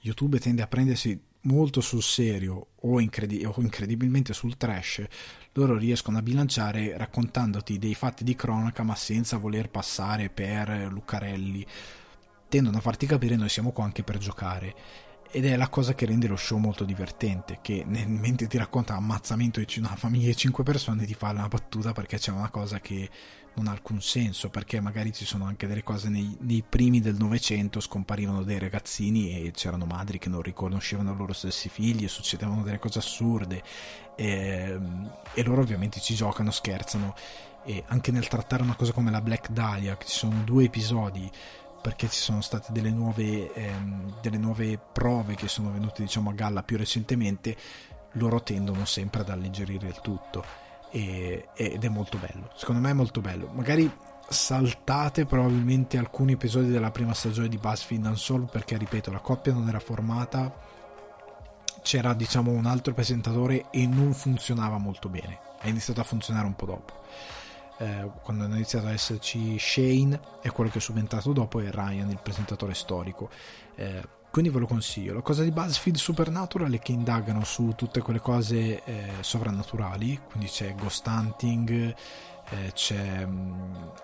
YouTube tende a prendersi molto sul serio o, incredi- o, incredibilmente sul trash, loro riescono a bilanciare raccontandoti dei fatti di cronaca ma senza voler passare per Lucarelli. Tendono a farti capire noi siamo qua anche per giocare. Ed è la cosa che rende lo show molto divertente, che nel, mentre ti racconta ammazzamento di una famiglia di 5 persone ti fa una battuta perché c'è una cosa che non ha alcun senso perché magari ci sono anche delle cose nei, nei primi del Novecento scomparivano dei ragazzini e c'erano madri che non riconoscevano i loro stessi figli e succedevano delle cose assurde. E, ehm, e loro ovviamente ci giocano, scherzano. E anche nel trattare una cosa come la Black Dahlia che ci sono due episodi perché ci sono state delle nuove, ehm, delle nuove prove che sono venute diciamo a galla più recentemente loro tendono sempre ad alleggerire il tutto e, ed è molto bello. Secondo me è molto bello. Magari saltate probabilmente alcuni episodi della prima stagione di BuzzFeed Unsolved perché ripeto la coppia non era formata c'era diciamo un altro presentatore e non funzionava molto bene è iniziato a funzionare un po' dopo eh, quando è iniziato ad esserci Shane e quello che è subentrato dopo è Ryan il presentatore storico eh, quindi ve lo consiglio. La cosa di BuzzFeed Supernatural è che indagano su tutte quelle cose eh, sovrannaturali, quindi c'è ghost hunting, eh, c'è mm,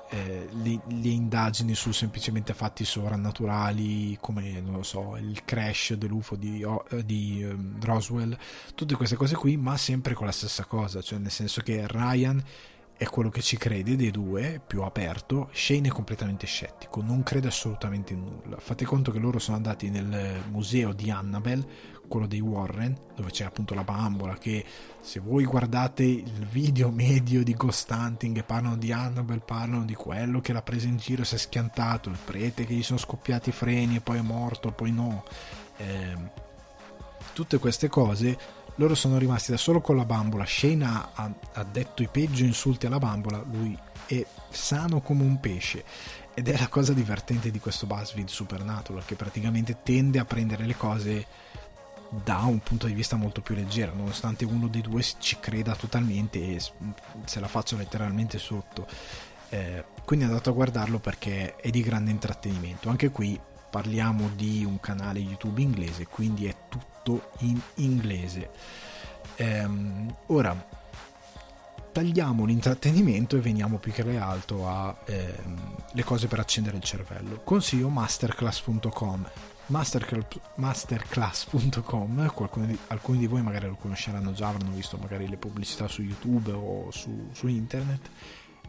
eh, le, le, indagini su semplicemente fatti sovrannaturali come non lo so il crash dell'UFO di, eh, di um, Roswell. Tutte queste cose qui ma sempre con la stessa cosa. Cioè nel senso che Ryan è quello che ci crede dei due, più aperto. Shane è completamente scettico, non crede assolutamente in nulla. Fate conto che loro sono andati nel museo di Annabelle, quello dei Warren, dove c'è appunto la bambola che se voi guardate il video medio di Ghost Hunting parlano di Annabelle, parlano di quello che l'ha presa in giro, si è schiantato, il prete che gli sono scoppiati i freni e poi è morto, poi no. Eh, tutte queste cose loro sono rimasti da solo con la bambola. Shane ha, ha, detto i peggio insulti alla bambola. Lui è sano come un pesce. Ed è la cosa divertente di questo BuzzFeed Supernatural, che praticamente tende a prendere le cose da un punto di vista molto più leggero, nonostante uno dei due ci creda totalmente e se la faccia letteralmente sotto. Eh, quindi andate a guardarlo perché è di grande intrattenimento. Anche qui parliamo di un canale YouTube inglese, quindi è tutto tutto in inglese. Ehm, ora, tagliamo l'intrattenimento e veniamo più che altro alle ehm, cose per accendere il cervello. Consiglio masterclass.com. masterclass.com di, alcuni di voi magari lo conosceranno già, avranno visto magari le pubblicità su YouTube o su, su internet.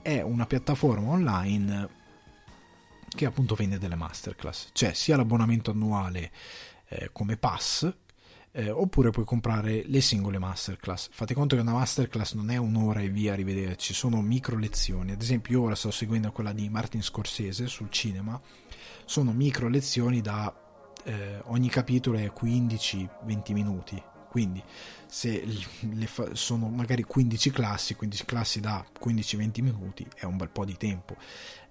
È una piattaforma online che appunto vende delle masterclass, cioè sia l'abbonamento annuale eh, come pass eh, oppure puoi comprare le singole masterclass. Fate conto che una masterclass non è un'ora e via, arrivederci, sono micro lezioni. Ad esempio, io ora sto seguendo quella di Martin Scorsese sul cinema, sono micro lezioni da eh, ogni capitolo è 15-20 minuti, quindi se fa- sono magari 15 classi 15 classi da 15-20 minuti è un bel po' di tempo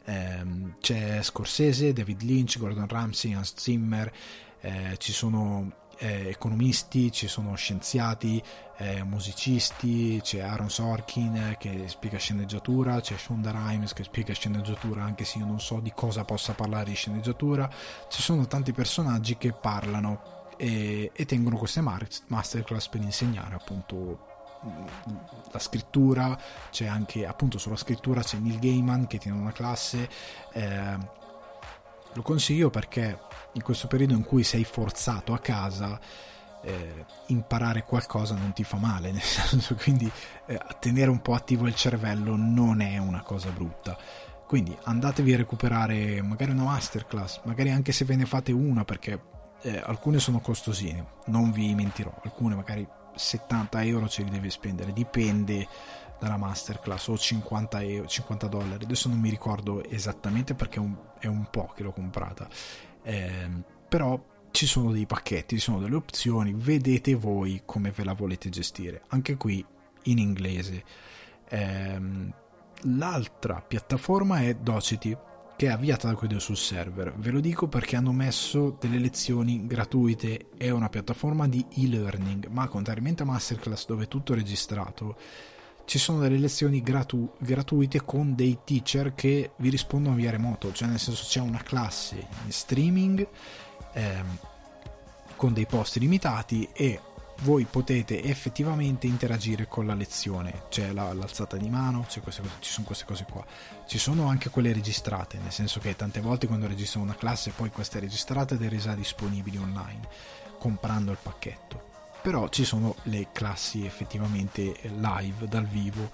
ehm, c'è Scorsese, David Lynch, Gordon Ramsay, Hans Zimmer eh, ci sono eh, economisti, ci sono scienziati, eh, musicisti, c'è Aaron Sorkin eh, che spiega sceneggiatura, c'è Shonda Rhimes che spiega sceneggiatura anche se io non so di cosa possa parlare di sceneggiatura, ci sono tanti personaggi che parlano e, e tengono queste masterclass per insegnare appunto la scrittura, c'è anche appunto sulla scrittura c'è Neil Gaiman che tiene una classe, eh, lo consiglio perché in questo periodo in cui sei forzato a casa eh, imparare qualcosa non ti fa male, nel senso quindi eh, tenere un po' attivo il cervello non è una cosa brutta. Quindi andatevi a recuperare magari una masterclass, magari anche se ve ne fate una perché eh, alcune sono costosine, non vi mentirò, alcune magari 70 euro ce li devi spendere, dipende dalla masterclass o 50, euro, 50 dollari, adesso non mi ricordo esattamente perché è un, è un po' che l'ho comprata eh, però ci sono dei pacchetti, ci sono delle opzioni, vedete voi come ve la volete gestire, anche qui in inglese. Eh, l'altra piattaforma è Docity, che è avviata da Quido sul server. Ve lo dico perché hanno messo delle lezioni gratuite, è una piattaforma di e-learning, ma contrariamente a Masterclass dove è tutto registrato, ci sono delle lezioni gratu- gratuite con dei teacher che vi rispondono via remoto, cioè nel senso c'è una classe in streaming ehm, con dei posti limitati e voi potete effettivamente interagire con la lezione, c'è la, l'alzata di mano, queste, ci sono queste cose qua. Ci sono anche quelle registrate, nel senso che tante volte quando registro una classe poi questa è registrata ed è resa disponibile online comprando il pacchetto però ci sono le classi effettivamente live dal vivo.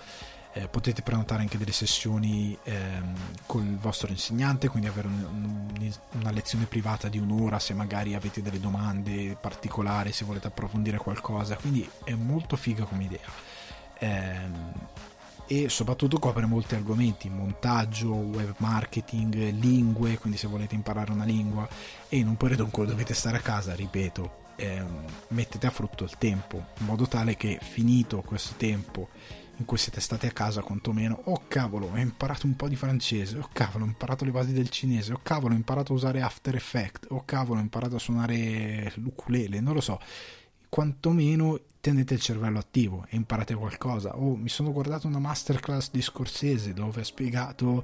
Eh, potete prenotare anche delle sessioni ehm, il vostro insegnante quindi avere un, un, una lezione privata di un'ora se magari avete delle domande particolari se volete approfondire qualcosa. Quindi è molto figa come idea. Ehm, e soprattutto copre molti argomenti, montaggio, web marketing, lingue, quindi se volete imparare una lingua. E in un periodo in cui dovete stare a casa, ripeto, eh, mettete a frutto il tempo, in modo tale che finito questo tempo in cui siete stati a casa quantomeno, oh cavolo, ho imparato un po' di francese, oh cavolo, ho imparato le basi del cinese, oh cavolo, ho imparato a usare After Effects, oh cavolo, ho imparato a suonare l'ukulele, non lo so, quantomeno tenete il cervello attivo e imparate qualcosa. Oh, mi sono guardato una masterclass di Scorsese dove ha spiegato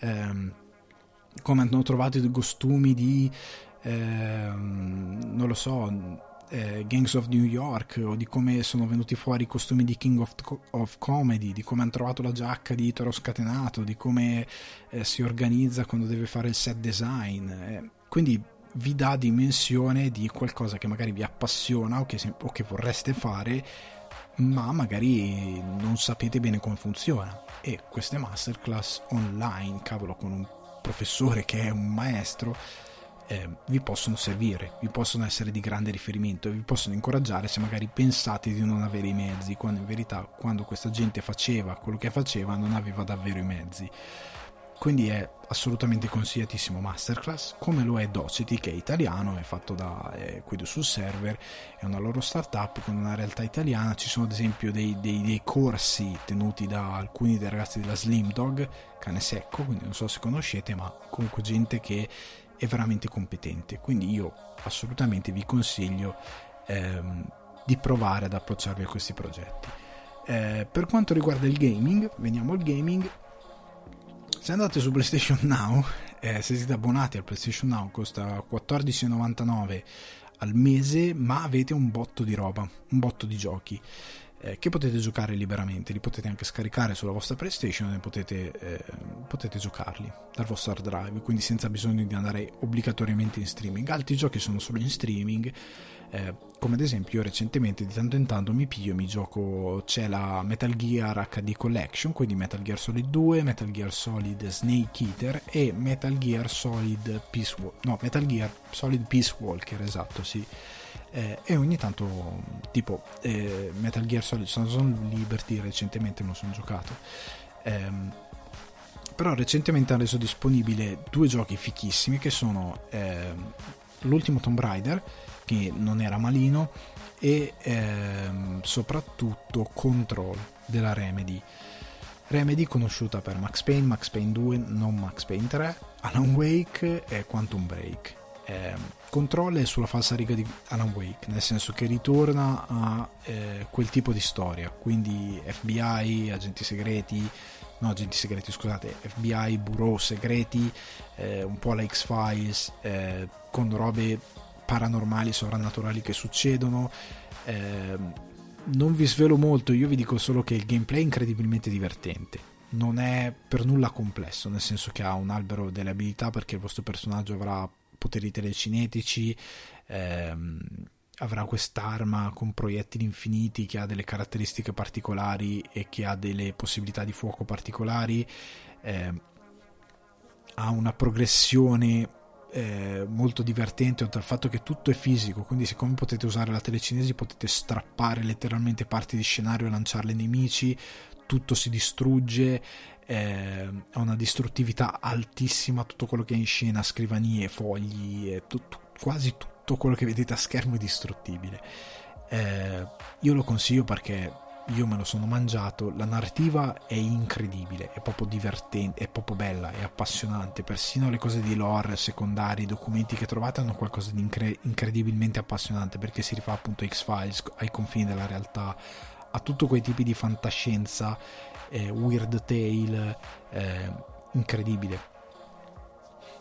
ehm, come hanno trovato i costumi di non lo so, eh, Gangs of New York o di come sono venuti fuori i costumi di King of, of Comedy, di come hanno trovato la giacca di Toro Scatenato, di come eh, si organizza quando deve fare il set design. Eh, quindi vi dà dimensione di qualcosa che magari vi appassiona o che, o che vorreste fare, ma magari non sapete bene come funziona. E queste masterclass online, cavolo, con un professore che è un maestro, eh, vi possono servire, vi possono essere di grande riferimento e vi possono incoraggiare se magari pensate di non avere i mezzi, quando in verità quando questa gente faceva quello che faceva non aveva davvero i mezzi. Quindi è assolutamente consigliatissimo Masterclass, come lo è Docity che è italiano, è fatto da eh, Quido sul server, è una loro startup con una realtà italiana, ci sono ad esempio dei, dei, dei corsi tenuti da alcuni dei ragazzi della Slim Dog, cane secco, quindi non so se conoscete, ma comunque gente che è veramente competente. Quindi io assolutamente vi consiglio ehm, di provare ad approcciarvi a questi progetti. Eh, per quanto riguarda il gaming, veniamo al gaming. Se andate su PlayStation Now, eh, se siete abbonati al PlayStation Now, costa 14,99 al mese, ma avete un botto di roba, un botto di giochi eh, che potete giocare liberamente, li potete anche scaricare sulla vostra PlayStation e potete, eh, potete giocarli dal vostro hard drive, quindi senza bisogno di andare obbligatoriamente in streaming. Altri giochi sono solo in streaming, eh, come ad esempio io recentemente di tanto in tanto mi piglio, mi gioco, c'è la Metal Gear HD Collection, quindi Metal Gear Solid 2, Metal Gear Solid Snake Eater e Metal Gear Solid Peace Walker, no, Metal Gear Solid Peace Walker, esatto, sì eh, e ogni tanto tipo eh, Metal Gear Solid Sons Liberty recentemente non sono giocato ehm, però recentemente hanno reso disponibile due giochi fichissimi che sono ehm, l'ultimo Tomb Raider, che non era malino, e ehm, soprattutto Control della Remedy. Remedy conosciuta per Max Payne, Max Payne 2, non Max Payne 3, Alan Wake e Quantum Break. Eh, Control è sulla falsa riga di Alan Wake, nel senso che ritorna a eh, quel tipo di storia, quindi FBI, agenti segreti, no agenti segreti scusate, FBI, bureau segreti, eh, un po' la X-Files, eh, con robe paranormali, sovrannaturali che succedono. Eh, non vi svelo molto, io vi dico solo che il gameplay è incredibilmente divertente. Non è per nulla complesso, nel senso che ha un albero delle abilità perché il vostro personaggio avrà poteri telecinetici, ehm, avrà quest'arma con proiettili infiniti che ha delle caratteristiche particolari e che ha delle possibilità di fuoco particolari. Eh, ha una progressione eh, molto divertente oltre al fatto che tutto è fisico quindi siccome potete usare la telecinesi potete strappare letteralmente parti di scenario e lanciarle ai nemici tutto si distrugge eh, ha una distruttività altissima tutto quello che è in scena scrivanie, fogli tutto, quasi tutto quello che vedete a schermo è distruttibile. Eh, io lo consiglio perché io me lo sono mangiato, la narrativa è incredibile, è proprio divertente, è proprio bella, è appassionante, persino le cose di lore secondari, i documenti che trovate hanno qualcosa di incre- incredibilmente appassionante perché si rifà appunto X-Files, ai confini della realtà, a tutti quei tipi di fantascienza, eh, weird tale, eh, incredibile.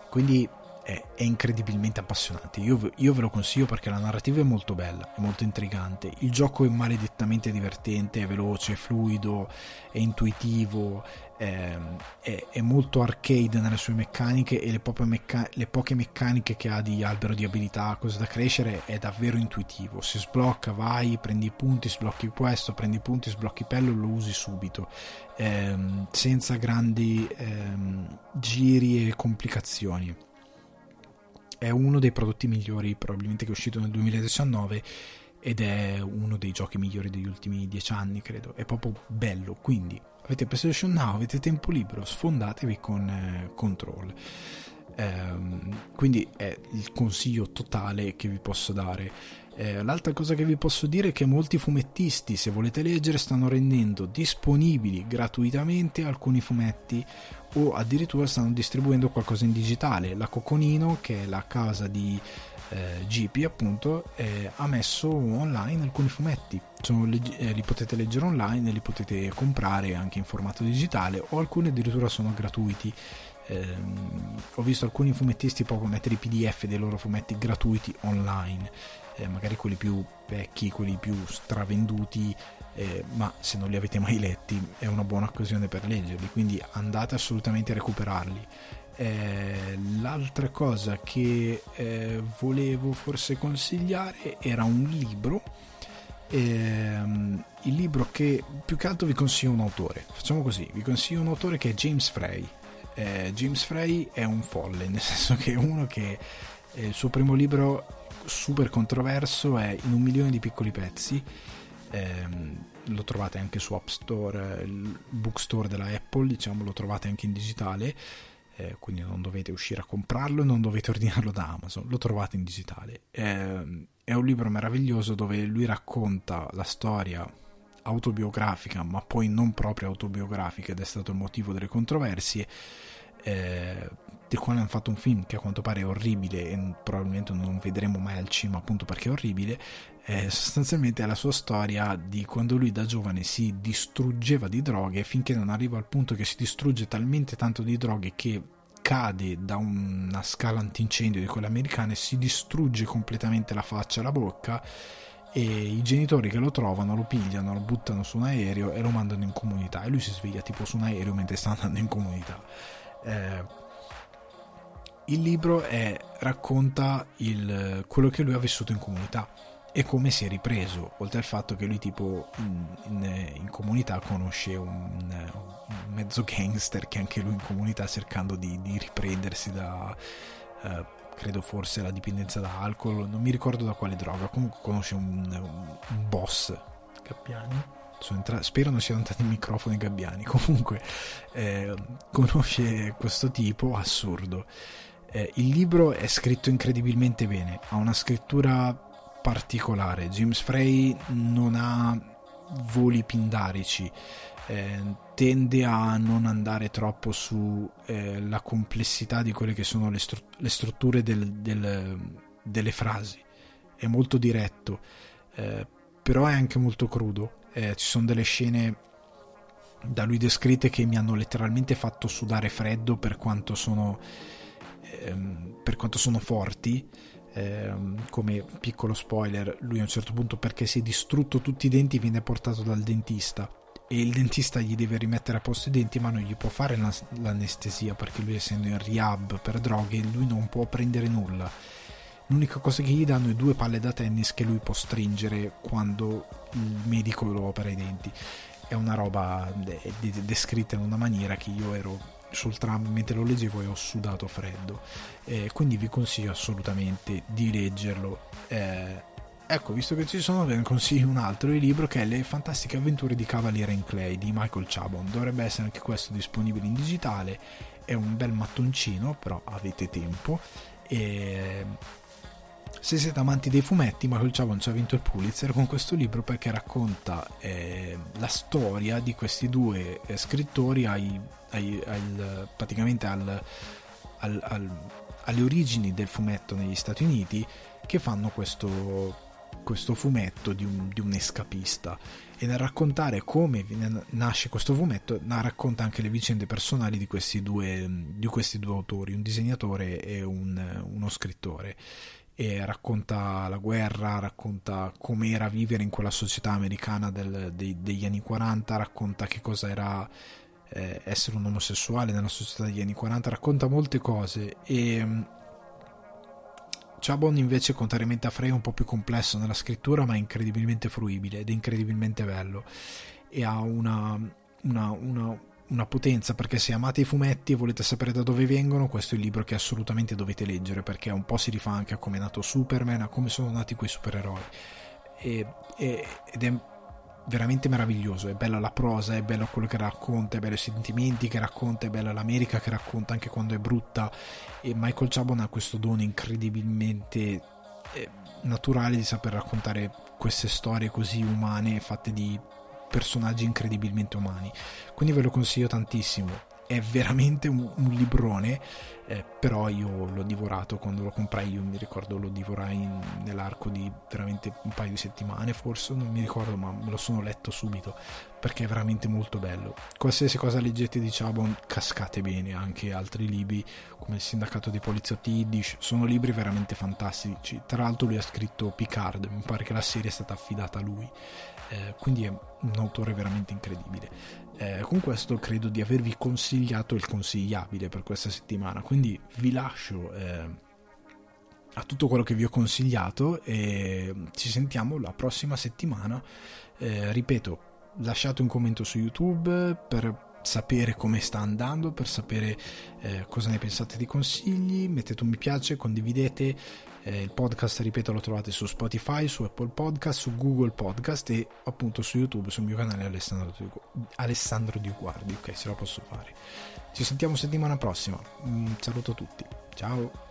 Quindi è, è incredibilmente appassionante. Io, io, ve lo consiglio perché la narrativa è molto bella, è molto intrigante. Il gioco è maledettamente divertente, è veloce, è fluido, è intuitivo, è, è, è molto arcade nelle sue meccaniche e le, mecca- le, poche meccaniche che ha di albero di abilità, cose da crescere, è davvero intuitivo. Si sblocca, vai, prendi i punti, sblocchi questo, prendi i punti, sblocchi pello, lo usi subito. Ehm, senza grandi ehm, giri e complicazioni è uno dei prodotti migliori probabilmente che è uscito nel 2019 ed è uno dei giochi migliori degli ultimi dieci anni credo è proprio bello quindi avete PlayStation Now avete tempo libero sfondatevi con eh, Control ehm, quindi è il consiglio totale che vi posso dare eh, l'altra cosa che vi posso dire è che molti fumettisti, se volete leggere, stanno rendendo disponibili gratuitamente alcuni fumetti o addirittura stanno distribuendo qualcosa in digitale. La Coconino, che è la casa di eh, GP, appunto, eh, ha messo online alcuni fumetti. Sono, eh, li potete leggere online, li potete comprare anche in formato digitale o alcuni addirittura sono gratuiti. Eh, ho visto alcuni fumettisti proprio mettere i PDF dei loro fumetti gratuiti online eh, magari quelli più vecchi, quelli più stravenduti, eh, ma se non li avete mai letti è una buona occasione per leggerli, quindi andate assolutamente a recuperarli. Eh, l'altra cosa che eh, volevo forse consigliare era un libro. Ehm, il libro che più che altro vi consiglio un autore. Facciamo così: vi consiglio un autore che è James Frey. Eh, James Frey è un folle, nel senso che è uno che eh, il suo primo libro super controverso è in un milione di piccoli pezzi. Ehm, lo trovate anche su App Store, il bookstore della Apple, diciamo, lo trovate anche in digitale. Eh, quindi non dovete uscire a comprarlo e non dovete ordinarlo da Amazon, lo trovate in digitale. Eh, è un libro meraviglioso dove lui racconta la storia autobiografica, ma poi non proprio autobiografica, ed è stato il motivo delle controversie. Eh, del quale hanno fatto un film che a quanto pare è orribile e probabilmente non vedremo mai al cinema appunto perché è orribile, eh, sostanzialmente è la sua storia di quando lui da giovane si distruggeva di droghe finché non arriva al punto che si distrugge talmente tanto di droghe che cade da una scala antincendio di quelle americane, si distrugge completamente la faccia e la bocca e i genitori che lo trovano lo pigliano, lo buttano su un aereo e lo mandano in comunità e lui si sveglia tipo su un aereo mentre sta andando in comunità. Eh, il libro è, racconta il, quello che lui ha vissuto in comunità e come si è ripreso, oltre al fatto che lui tipo in, in, in comunità conosce un, un, mezzo gangster che anche lui in comunità cercando di, di riprendersi da, eh, credo forse la dipendenza da alcol, non mi ricordo da quale droga, comunque conosce un, un boss, Cappiani? Entra- spero non siano andati i microfoni gabbiani, comunque eh, conosce questo tipo assurdo Eh, il libro è scritto incredibilmente bene, ha una scrittura particolare. James Frey non ha voli pindarici, eh, tende a non andare troppo sulla eh, complessità di quelle che sono le, stru- le strutture del, del, delle frasi. È molto diretto, eh, però è anche molto crudo. Eh, ci sono delle scene da lui descritte che mi hanno letteralmente fatto sudare freddo per quanto sono, ehm, per quanto sono forti. Ehm, come piccolo spoiler, lui a un certo punto perché si è distrutto tutti i denti viene portato dal dentista e il dentista gli deve rimettere a posto i denti ma non gli può fare l'anestesia perché lui essendo in rehab per droghe lui non può prendere nulla l'unica cosa che gli danno è due palle da tennis che lui può stringere quando il medico lo opera i denti. È una roba descritta in una maniera che io ero sul tram mentre lo leggevo e ho sudato freddo. Eh, quindi vi consiglio assolutamente di leggerlo. Eh, ecco visto che ci sono ve ne consiglio un altro libro che è Le fantastiche avventure di Cavaliere in Clay di Michael Chabon. Dovrebbe essere anche questo disponibile in digitale. È un bel mattoncino però avete tempo. E se siete amanti dei fumetti, Michael Chabon ci ha vinto il Pulitzer con questo libro perché racconta eh, la storia di questi due eh, scrittori ai, ai, al, praticamente al, al, alle origini del fumetto negli Stati Uniti che fanno questo, questo fumetto di un, di un, escapista. E nel raccontare come nasce questo fumetto racconta anche le vicende personali di questi due, di questi due autori, un disegnatore e un, uno scrittore e racconta la guerra, racconta com'era vivere in quella società americana del, dei, degli anni 40, racconta che cosa era eh, essere un omosessuale nella società degli anni 40, racconta molte cose. E mm, Chabon invece contrariamente a Frey è un po' più complesso nella scrittura ma è incredibilmente fruibile ed è incredibilmente bello. E ha una, una, una una potenza perché se amate i fumetti e volete sapere da dove vengono questo è il libro che assolutamente dovete leggere perché un po' si rifà anche a come è nato Superman a come sono nati quei supereroi. E, e, ed è veramente meraviglioso è bella la prosa, è bello quello che racconta è bello i sentimenti che racconta è bella l'America che racconta anche quando è brutta. E Michael Chabon ha questo dono incredibilmente eh, naturale di saper raccontare queste storie così umane fatte di personaggi incredibilmente umani. Quindi ve lo consiglio tantissimo. È veramente un, un librone, eh, però io l'ho divorato quando lo comprai. Io mi ricordo lo divorai in, nell'arco di veramente un paio di settimane, forse non mi ricordo, ma me lo sono letto subito perché è veramente molto bello. Qualsiasi cosa leggete di Chabon, cascate bene. Anche altri libri come Il sindacato dei poliziotti Yiddish sono libri veramente fantastici. Tra l'altro, lui ha scritto Picard, mi pare che la serie è stata affidata a lui eh, quindi è un autore veramente incredibile. Eh, con questo credo di avervi consigliato il consigliabile per questa settimana, quindi vi lascio eh, a tutto quello che vi ho consigliato e ci sentiamo la prossima settimana. Eh, ripeto, lasciate un commento su YouTube per sapere come sta andando, per sapere eh, cosa ne pensate di consigli, mettete un mi piace, condividete eh, il podcast, ripeto, lo trovate su Spotify, su Apple Podcast, su Google Podcast e appunto su YouTube, sul mio canale Alessandro, Alessandro Di Guardi. Ok, se lo posso fare. Ci sentiamo settimana prossima. Un saluto a tutti. Ciao.